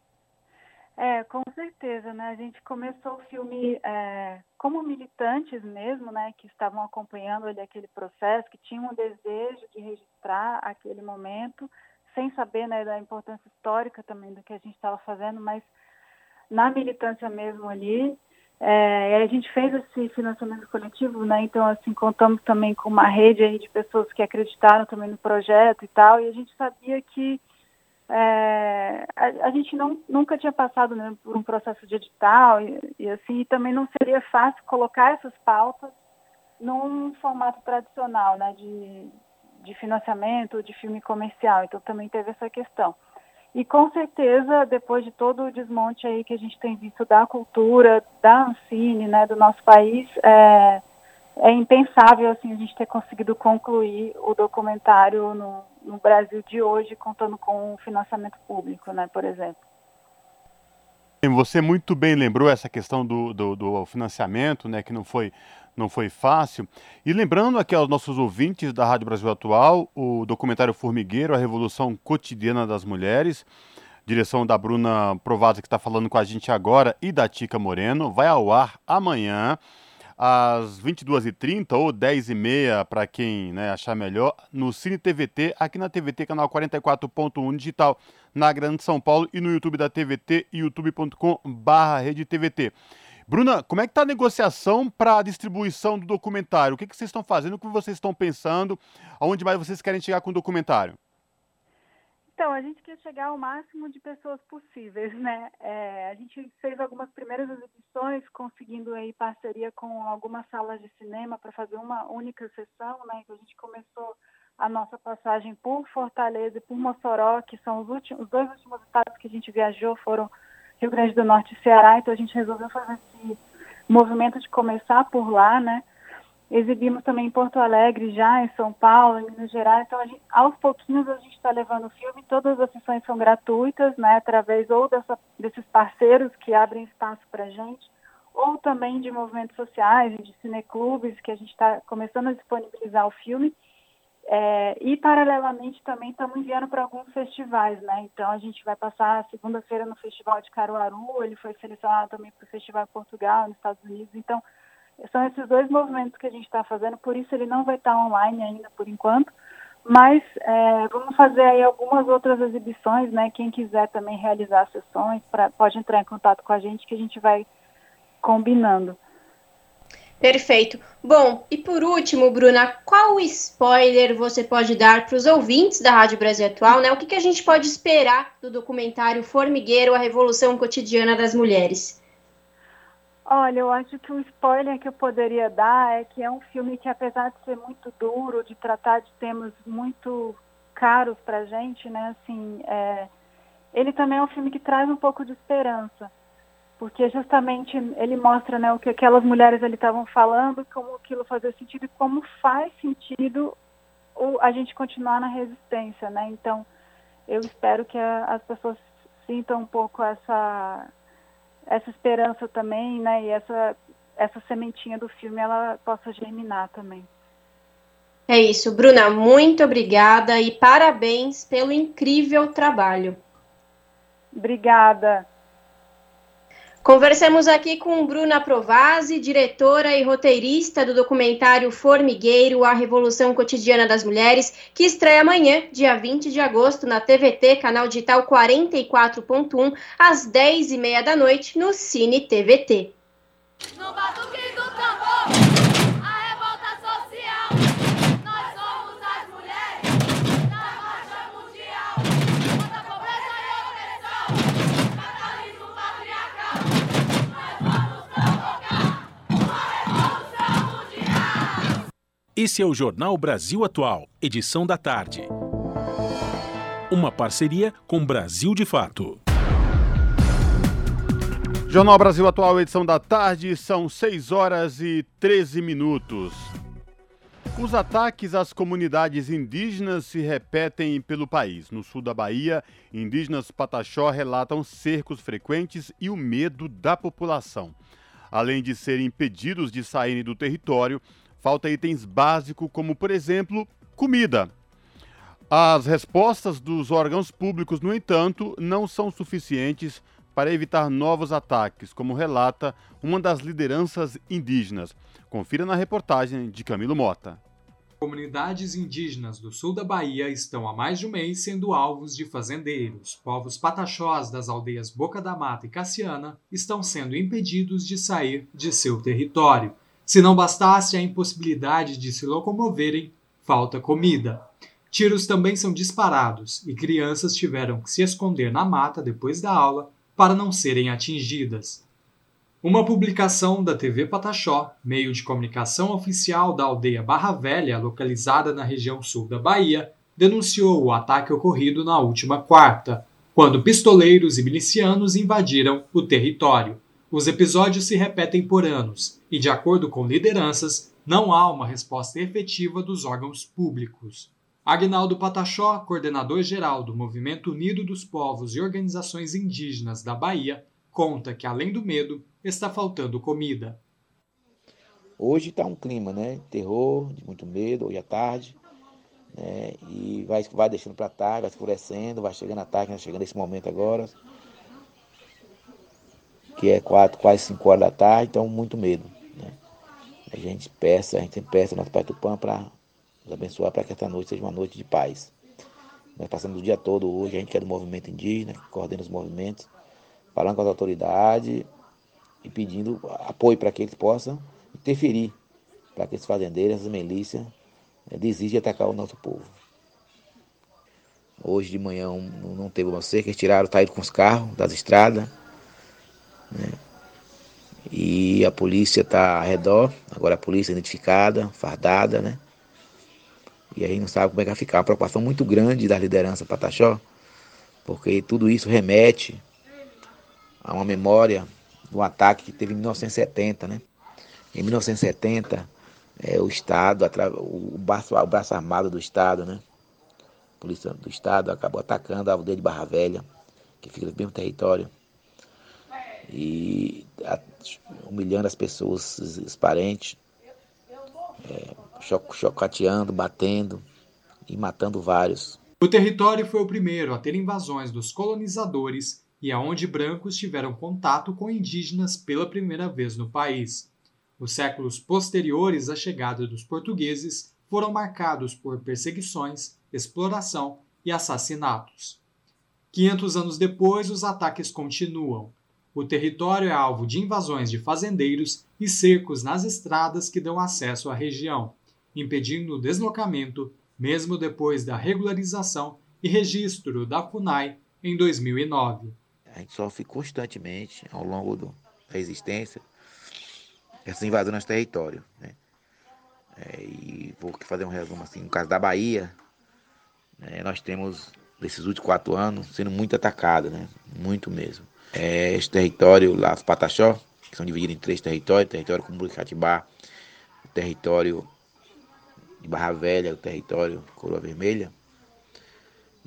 É, com certeza, né? A gente começou o filme é, como militantes mesmo, né? Que estavam acompanhando ali aquele processo, que tinham um desejo de registrar aquele momento, sem saber, né, da importância histórica também do que a gente estava fazendo, mas na militância mesmo ali. É, a gente fez esse financiamento coletivo, né? Então, assim, contamos também com uma rede aí de pessoas que acreditaram também no projeto e tal, e a gente sabia que é, a, a, gente não, nunca tinha passado né, por um processo de edital e, e, assim também não seria fácil colocar essas pautas num formato tradicional né, de, de financiamento de filme comercial. Então também teve essa questão. E com certeza depois de todo o desmonte aí que a gente tem visto da cultura da Ancine né, do nosso país é, é impensável assim a gente ter conseguido concluir o documentário no, no Brasil de hoje, contando com o financiamento público, né, por exemplo. Você muito bem lembrou essa questão do, do, do, financiamento, né, que não foi, não foi fácil. E lembrando aqui aos nossos ouvintes da Rádio Brasil Atual, o documentário Formigueiro, a Revolução Cotidiana das Mulheres, direção da Bruna Provazzi, que está falando com a gente agora, e da Tica Moreno, vai ao ar amanhã às 22h30 ou 10h30, para quem né, achar melhor, no Cine TVT, aqui na TVT, canal 44.1 digital, na Grande São Paulo e no YouTube da TVT, youtube.com/barra TVT. Bruna, como é que está a negociação para a distribuição do documentário? O que, que vocês estão fazendo? O que vocês estão pensando? Aonde mais vocês querem chegar com o documentário? Então, a gente quer chegar ao máximo de pessoas possíveis, né? É, a gente fez algumas primeiras exibições, conseguindo aí parceria com algumas salas de cinema para fazer uma única sessão, né? Então, a gente começou a nossa passagem por Fortaleza e por Mossoró, que são os, últimos, os dois últimos estados que a gente viajou, foram Rio Grande do Norte e Ceará, então a gente resolveu fazer esse movimento de começar por lá, né? Exibimos também em Porto Alegre, já em São Paulo, em Minas Gerais. Então, gente, aos pouquinhos, a gente está levando o filme. Todas as sessões são gratuitas, né, através ou dessa, desses parceiros que abrem espaço para a gente, ou também de movimentos sociais, de cineclubes, que a gente está começando a disponibilizar o filme. É, e, paralelamente, também estamos enviando para alguns festivais, né? Então, a gente vai passar segunda-feira no Festival de Caruaru, ele foi selecionado também para o Festival em Portugal, nos Estados Unidos. Então, são esses dois movimentos que a gente está fazendo, por isso ele não vai estar tá online ainda por enquanto, mas é, vamos fazer aí algumas outras exibições, né? Quem quiser também realizar sessões, pra, pode entrar em contato com a gente que a gente vai combinando. Perfeito. Bom, e por último, Bruna, qual spoiler você pode dar para os ouvintes da Rádio Brasil Atual, né? O que, que a gente pode esperar do documentário Formigueiro, a Revolução Cotidiana das Mulheres? Olha, eu acho que o spoiler que eu poderia dar é que é um filme que, apesar de ser muito duro, de tratar de temas muito caros para gente, né? Assim, é, ele também é um filme que traz um pouco de esperança, porque justamente ele mostra, né, o que aquelas mulheres ali estavam falando, como aquilo fazia sentido e como faz sentido a gente continuar na resistência, né? Então, eu espero que as pessoas sintam um pouco essa essa esperança também, né? E essa, essa sementinha do filme ela possa germinar também. É isso, Bruna, muito obrigada e parabéns pelo incrível trabalho. Obrigada. Conversamos aqui com Bruna Provasi, diretora e roteirista do documentário Formigueiro, a Revolução Cotidiana das Mulheres, que estreia amanhã, dia 20 de agosto, na TVT, canal digital 44.1, às 10h30 da noite, no Cine TVT. No Esse é o Jornal Brasil Atual, edição da tarde. Uma parceria com Brasil de Fato. Jornal Brasil Atual, edição da tarde, são 6 horas e 13 minutos. Os ataques às comunidades indígenas se repetem pelo país. No sul da Bahia, indígenas Pataxó relatam cercos frequentes e o medo da população. Além de serem impedidos de saírem do território, falta itens básicos como, por exemplo, comida. As respostas dos órgãos públicos, no entanto, não são suficientes para evitar novos ataques, como relata uma das lideranças indígenas. Confira na reportagem de Camilo Mota. Comunidades indígenas do sul da Bahia estão há mais de um mês sendo alvos de fazendeiros. Povos pataxós das aldeias Boca da Mata e Cassiana estão sendo impedidos de sair de seu território. Se não bastasse a impossibilidade de se locomoverem, falta comida. Tiros também são disparados e crianças tiveram que se esconder na mata depois da aula para não serem atingidas. Uma publicação da TV Pataxó, meio de comunicação oficial da aldeia Barra Velha, localizada na região sul da Bahia, denunciou o ataque ocorrido na última quarta, quando pistoleiros e milicianos invadiram o território. Os episódios se repetem por anos e, de acordo com lideranças, não há uma resposta efetiva dos órgãos públicos. Agnaldo Pataxó, coordenador-geral do Movimento Unido dos Povos e Organizações Indígenas da Bahia, conta que, além do medo, está faltando comida. Hoje está um clima, né? Terror, de muito medo, hoje à tarde. Né? E vai, vai deixando para tarde, vai escurecendo, vai chegando à tarde, vai chegando esse momento agora que é quatro, quase cinco horas da tarde, então muito medo. Né? A gente peça, a gente peça nosso Pai Tupã para nos abençoar para que esta noite seja uma noite de paz. Nós passamos o dia todo hoje, a gente que é do movimento indígena, que coordena os movimentos, falando com as autoridades e pedindo apoio para que eles possam interferir, para que esses fazendeiros, essas milícias, né, de atacar o nosso povo. Hoje de manhã não teve uma cerca, eles tiraram, saíram com os carros das estradas, né? E a polícia está ao redor, agora a polícia identificada, fardada, né? E a gente não sabe como é que vai ficar. Uma preocupação muito grande da liderança Pataxó, porque tudo isso remete a uma memória do ataque que teve em 1970, né? Em 1970, é, o Estado, o braço, o braço armado do Estado, né? A polícia do Estado acabou atacando a aldeia de Barra Velha, que fica no mesmo território e humilhando as pessoas, os parentes, é, chocateando, batendo e matando vários. O território foi o primeiro a ter invasões dos colonizadores e aonde brancos tiveram contato com indígenas pela primeira vez no país. Os séculos posteriores à chegada dos portugueses foram marcados por perseguições, exploração e assassinatos. 500 anos depois, os ataques continuam, o território é alvo de invasões de fazendeiros e cercos nas estradas que dão acesso à região, impedindo o deslocamento, mesmo depois da regularização e registro da FUNAI em 2009. A gente sofre constantemente, ao longo do, da existência, essas invasões no território. Né? É, e vou fazer um resumo assim. No caso da Bahia, né, nós temos, nesses últimos quatro anos, sendo muito atacado, né? muito mesmo é, esse território lá, os Pataxó, que são divididos em três territórios, território com Buricatibá, o território de Barra Velha, o território Coroa Vermelha.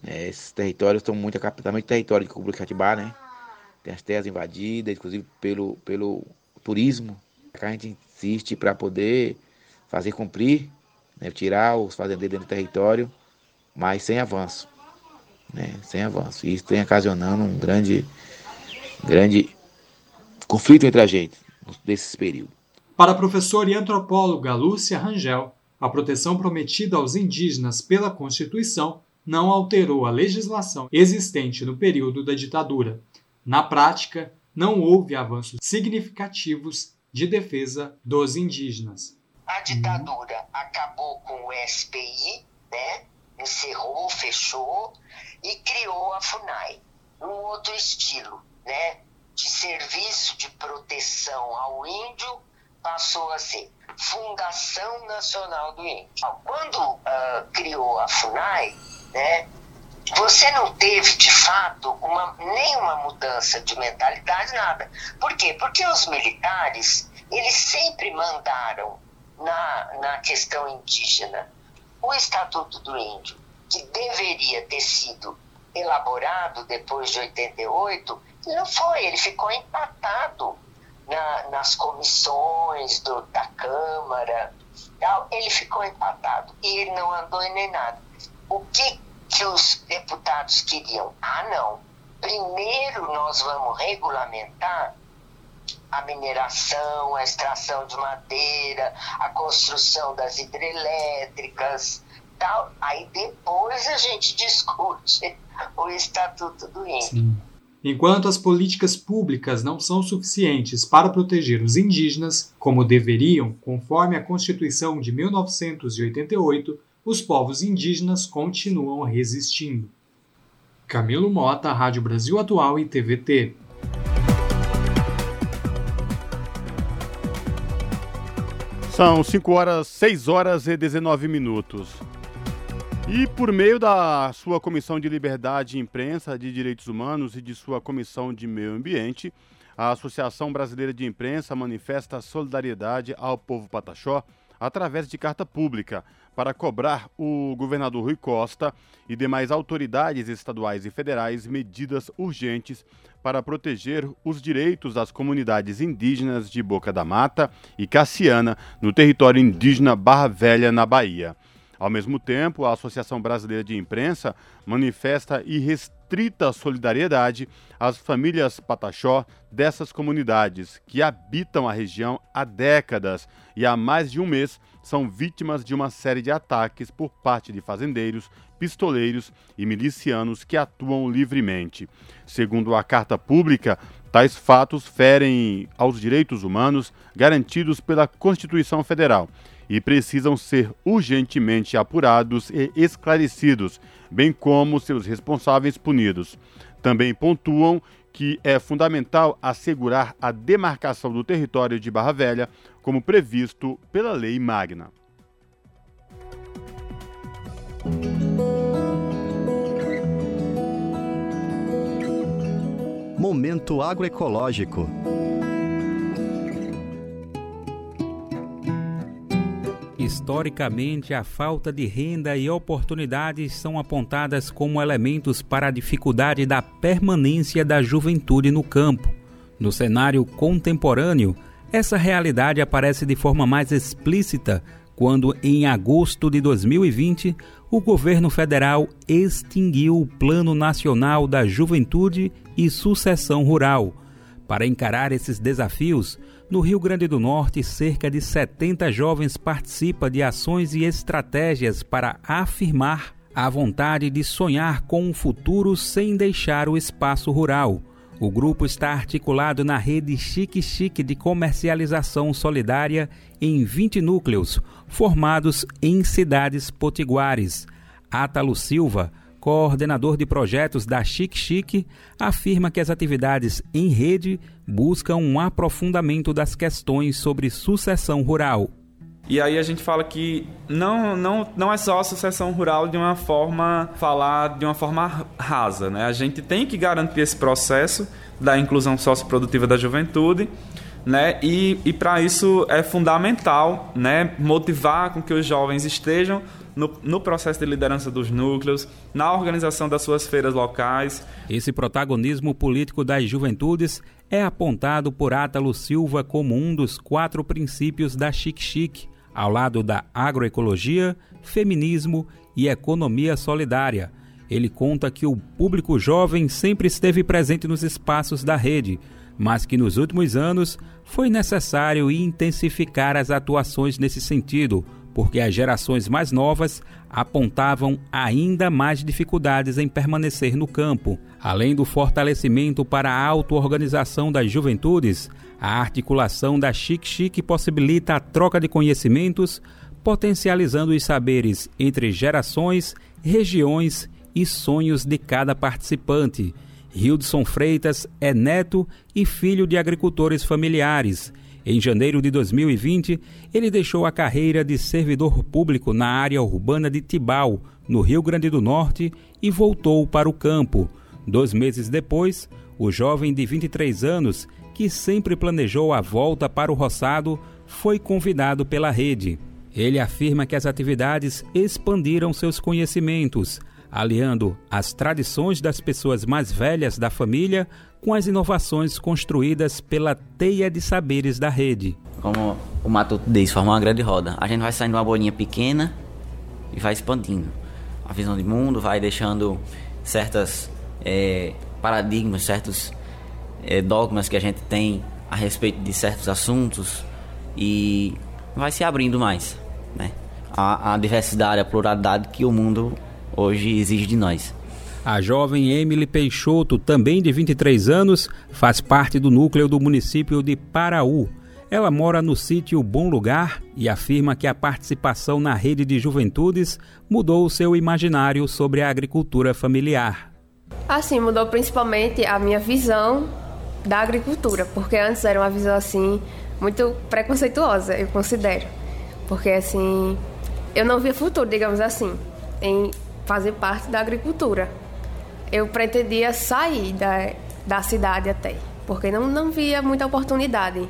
É, esses territórios são muito capitamente território de Buricatibá, né? Tem as terras invadidas, inclusive pelo, pelo turismo. A gente insiste para poder fazer cumprir, né? tirar os fazendeiros do território, mas sem avanço. Né? Sem avanço. E isso tem ocasionando um grande grande conflito entre a gente desses períodos. Para a professora e antropóloga Lúcia Rangel, a proteção prometida aos indígenas pela Constituição não alterou a legislação existente no período da ditadura. Na prática, não houve avanços significativos de defesa dos indígenas. A ditadura acabou com o SPI, né? encerrou, fechou e criou a FUNAI, um outro estilo, né? de serviço de proteção ao índio, passou a ser Fundação Nacional do Índio. Quando uh, criou a FUNAI, né, você não teve de fato uma, nenhuma mudança de mentalidade, nada. Por quê? Porque os militares, eles sempre mandaram na, na questão indígena o Estatuto do Índio, que deveria ter sido elaborado depois de 88, não foi, ele ficou empatado na, nas comissões do, da Câmara, tal, ele ficou empatado e ele não andou em nem nada. O que, que os deputados queriam? Ah, não. Primeiro nós vamos regulamentar a mineração, a extração de madeira, a construção das hidrelétricas, tal. Aí depois a gente discute o Estatuto do Índio. Enquanto as políticas públicas não são suficientes para proteger os indígenas, como deveriam, conforme a Constituição de 1988, os povos indígenas continuam resistindo. Camilo Mota, Rádio Brasil Atual e TVT. São 5 horas, 6 horas e 19 minutos. E por meio da sua Comissão de Liberdade e Imprensa, de Direitos Humanos e de sua Comissão de Meio Ambiente, a Associação Brasileira de Imprensa manifesta solidariedade ao povo pataxó através de carta pública para cobrar o governador Rui Costa e demais autoridades estaduais e federais medidas urgentes para proteger os direitos das comunidades indígenas de Boca da Mata e Cassiana no território indígena Barra Velha, na Bahia. Ao mesmo tempo, a Associação Brasileira de Imprensa manifesta irrestrita solidariedade às famílias pataxó dessas comunidades que habitam a região há décadas e há mais de um mês são vítimas de uma série de ataques por parte de fazendeiros, pistoleiros e milicianos que atuam livremente. Segundo a carta pública, tais fatos ferem aos direitos humanos garantidos pela Constituição Federal e precisam ser urgentemente apurados e esclarecidos, bem como seus responsáveis punidos. Também pontuam que é fundamental assegurar a demarcação do território de Barra Velha, como previsto pela Lei Magna. Momento agroecológico. Historicamente, a falta de renda e oportunidades são apontadas como elementos para a dificuldade da permanência da juventude no campo. No cenário contemporâneo, essa realidade aparece de forma mais explícita quando, em agosto de 2020, o governo federal extinguiu o Plano Nacional da Juventude e Sucessão Rural. Para encarar esses desafios, no Rio Grande do Norte, cerca de 70 jovens participam de ações e estratégias para afirmar a vontade de sonhar com um futuro sem deixar o espaço rural. O grupo está articulado na rede Chique Chique de comercialização solidária em 20 núcleos, formados em cidades potiguares. Átalo Silva, coordenador de projetos da Chic Chic, afirma que as atividades em rede buscam um aprofundamento das questões sobre sucessão rural. E aí a gente fala que não, não, não é só a sucessão rural de uma forma, falar de uma forma rasa. Né? A gente tem que garantir esse processo da inclusão socioprodutiva da juventude, né? E, e para isso é fundamental, né, motivar com que os jovens estejam no, no processo de liderança dos núcleos, na organização das suas feiras locais. Esse protagonismo político das juventudes é apontado por Átalo Silva como um dos quatro princípios da Chic Chic, ao lado da agroecologia, feminismo e economia solidária. Ele conta que o público jovem sempre esteve presente nos espaços da rede, mas que nos últimos anos foi necessário intensificar as atuações nesse sentido, porque as gerações mais novas apontavam ainda mais dificuldades em permanecer no campo. Além do fortalecimento para a auto-organização das juventudes, a articulação da Chic-Chic possibilita a troca de conhecimentos, potencializando os saberes entre gerações, regiões e sonhos de cada participante. Hildson Freitas é neto e filho de agricultores familiares em janeiro de 2020, ele deixou a carreira de servidor público na área urbana de Tibau, no Rio Grande do Norte, e voltou para o campo. Dois meses depois, o jovem de 23 anos, que sempre planejou a volta para o roçado, foi convidado pela rede. Ele afirma que as atividades expandiram seus conhecimentos, aliando as tradições das pessoas mais velhas da família com as inovações construídas pela teia de saberes da rede. Como o Matuto diz, formar uma grande roda. A gente vai saindo de uma bolinha pequena e vai expandindo. A visão de mundo vai deixando certas é, paradigmas, certos é, dogmas que a gente tem a respeito de certos assuntos e vai se abrindo mais, né? A, a diversidade, a pluralidade que o mundo hoje exige de nós. A jovem Emily Peixoto, também de 23 anos, faz parte do núcleo do município de Paraú. Ela mora no sítio Bom Lugar e afirma que a participação na rede de juventudes mudou o seu imaginário sobre a agricultura familiar. Assim, mudou principalmente a minha visão da agricultura, porque antes era uma visão assim muito preconceituosa, eu considero. Porque assim, eu não via futuro, digamos assim, em fazer parte da agricultura eu pretendia sair da, da cidade até, porque não, não via muita oportunidade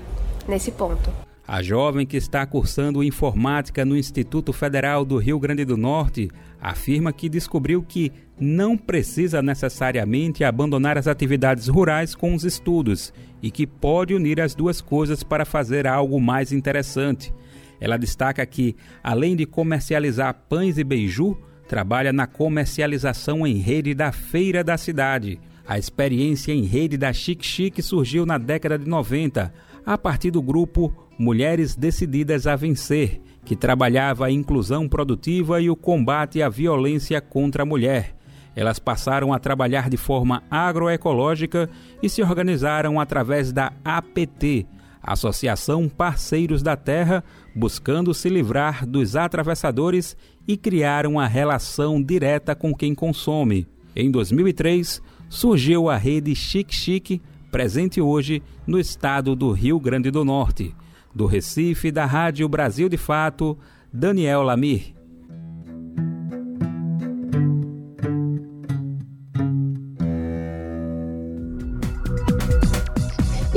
nesse ponto. A jovem que está cursando informática no Instituto Federal do Rio Grande do Norte afirma que descobriu que não precisa necessariamente abandonar as atividades rurais com os estudos e que pode unir as duas coisas para fazer algo mais interessante. Ela destaca que, além de comercializar pães e beiju, trabalha na comercialização em rede da feira da cidade. A experiência em rede da Chic Chic surgiu na década de 90, a partir do grupo Mulheres Decididas a Vencer, que trabalhava a inclusão produtiva e o combate à violência contra a mulher. Elas passaram a trabalhar de forma agroecológica e se organizaram através da APT, Associação Parceiros da Terra, buscando se livrar dos atravessadores e criar uma relação direta com quem consome. Em 2003, surgiu a rede Chic Chic, presente hoje no estado do Rio Grande do Norte. Do Recife, da Rádio Brasil de Fato, Daniel Lamir.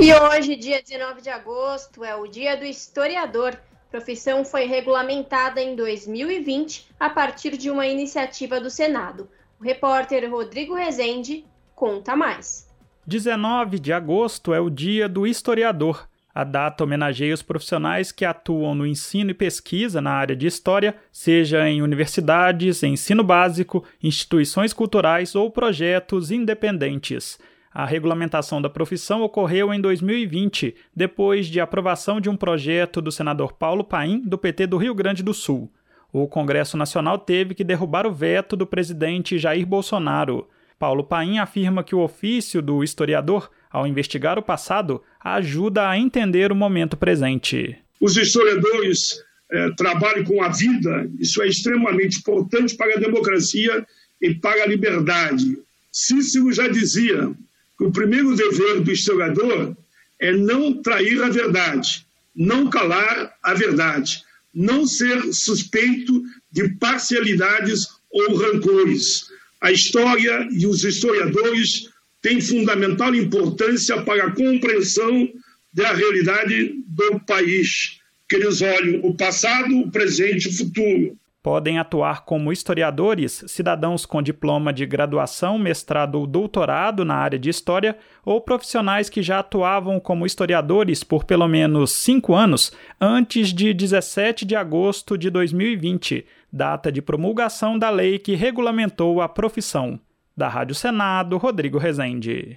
E hoje, dia 19 de agosto, é o Dia do Historiador. Profissão foi regulamentada em 2020 a partir de uma iniciativa do Senado. O repórter Rodrigo Rezende conta mais. 19 de agosto é o Dia do Historiador. A data homenageia os profissionais que atuam no ensino e pesquisa na área de história, seja em universidades, ensino básico, instituições culturais ou projetos independentes. A regulamentação da profissão ocorreu em 2020, depois de aprovação de um projeto do senador Paulo Paim, do PT do Rio Grande do Sul. O Congresso Nacional teve que derrubar o veto do presidente Jair Bolsonaro. Paulo Paim afirma que o ofício do historiador, ao investigar o passado, ajuda a entender o momento presente. Os historiadores é, trabalham com a vida, isso é extremamente importante para a democracia e para a liberdade. Cícero já dizia: o primeiro dever do historiador é não trair a verdade, não calar a verdade, não ser suspeito de parcialidades ou rancores. A história e os historiadores têm fundamental importância para a compreensão da realidade do país, que eles olham o passado, o presente e o futuro. Podem atuar como historiadores, cidadãos com diploma de graduação, mestrado ou doutorado na área de história, ou profissionais que já atuavam como historiadores por pelo menos cinco anos antes de 17 de agosto de 2020, data de promulgação da lei que regulamentou a profissão. Da Rádio Senado, Rodrigo Rezende.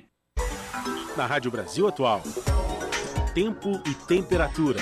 Na Rádio Brasil Atual. Tempo e temperatura.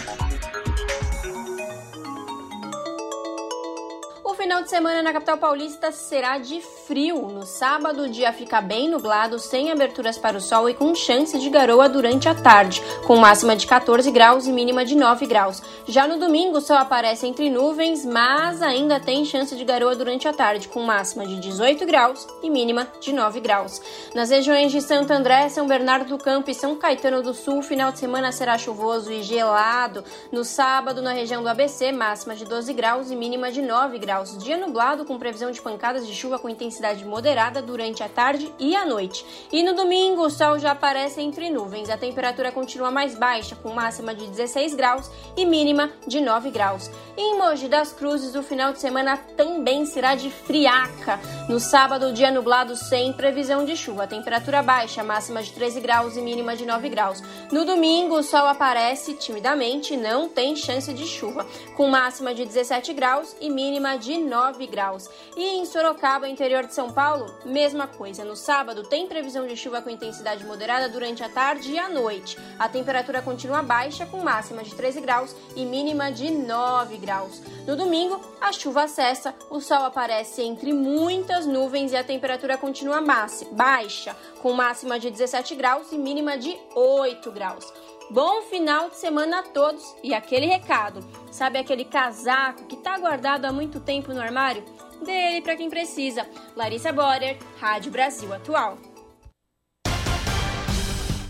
Final de semana na capital paulista será de frio. No sábado, o dia fica bem nublado, sem aberturas para o sol e com chance de garoa durante a tarde, com máxima de 14 graus e mínima de 9 graus. Já no domingo, o sol aparece entre nuvens, mas ainda tem chance de garoa durante a tarde, com máxima de 18 graus e mínima de 9 graus. Nas regiões de Santo André, São Bernardo do Campo e São Caetano do Sul, o final de semana será chuvoso e gelado. No sábado, na região do ABC, máxima de 12 graus e mínima de 9 graus dia nublado com previsão de pancadas de chuva com intensidade moderada durante a tarde e a noite. E no domingo o sol já aparece entre nuvens. A temperatura continua mais baixa, com máxima de 16 graus e mínima de 9 graus. E em Mogi das Cruzes, o final de semana também será de friaca. No sábado, dia nublado sem previsão de chuva. Temperatura baixa, máxima de 13 graus e mínima de 9 graus. No domingo, o sol aparece timidamente, não tem chance de chuva, com máxima de 17 graus e mínima de 9 graus. E em Sorocaba, interior de São Paulo, mesma coisa. No sábado, tem previsão de chuva com intensidade moderada durante a tarde e a noite. A temperatura continua baixa, com máxima de 13 graus e mínima de 9 graus. No domingo, a chuva cessa, o sol aparece entre muitas nuvens e a temperatura continua baixa, com máxima de 17 graus e mínima de 8 graus. Bom final de semana a todos e aquele recado. Sabe aquele casaco que está guardado há muito tempo no armário? Dele para quem precisa. Larissa Borer, Rádio Brasil Atual.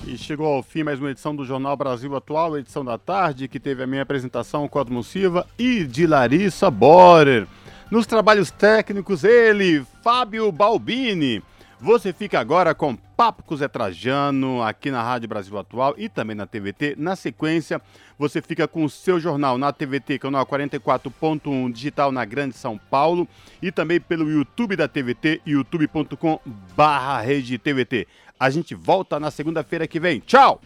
E chegou ao fim mais uma edição do Jornal Brasil Atual, edição da tarde, que teve a minha apresentação Cosmo Silva e de Larissa Borer. Nos trabalhos técnicos, ele, Fábio Balbini. Você fica agora com Papo com Zé Trajano aqui na Rádio Brasil Atual e também na TVT. Na sequência, você fica com o seu jornal na TVT, canal 44.1 digital na Grande São Paulo e também pelo YouTube da TVT, youtube.com barra rede TVT. A gente volta na segunda-feira que vem. Tchau!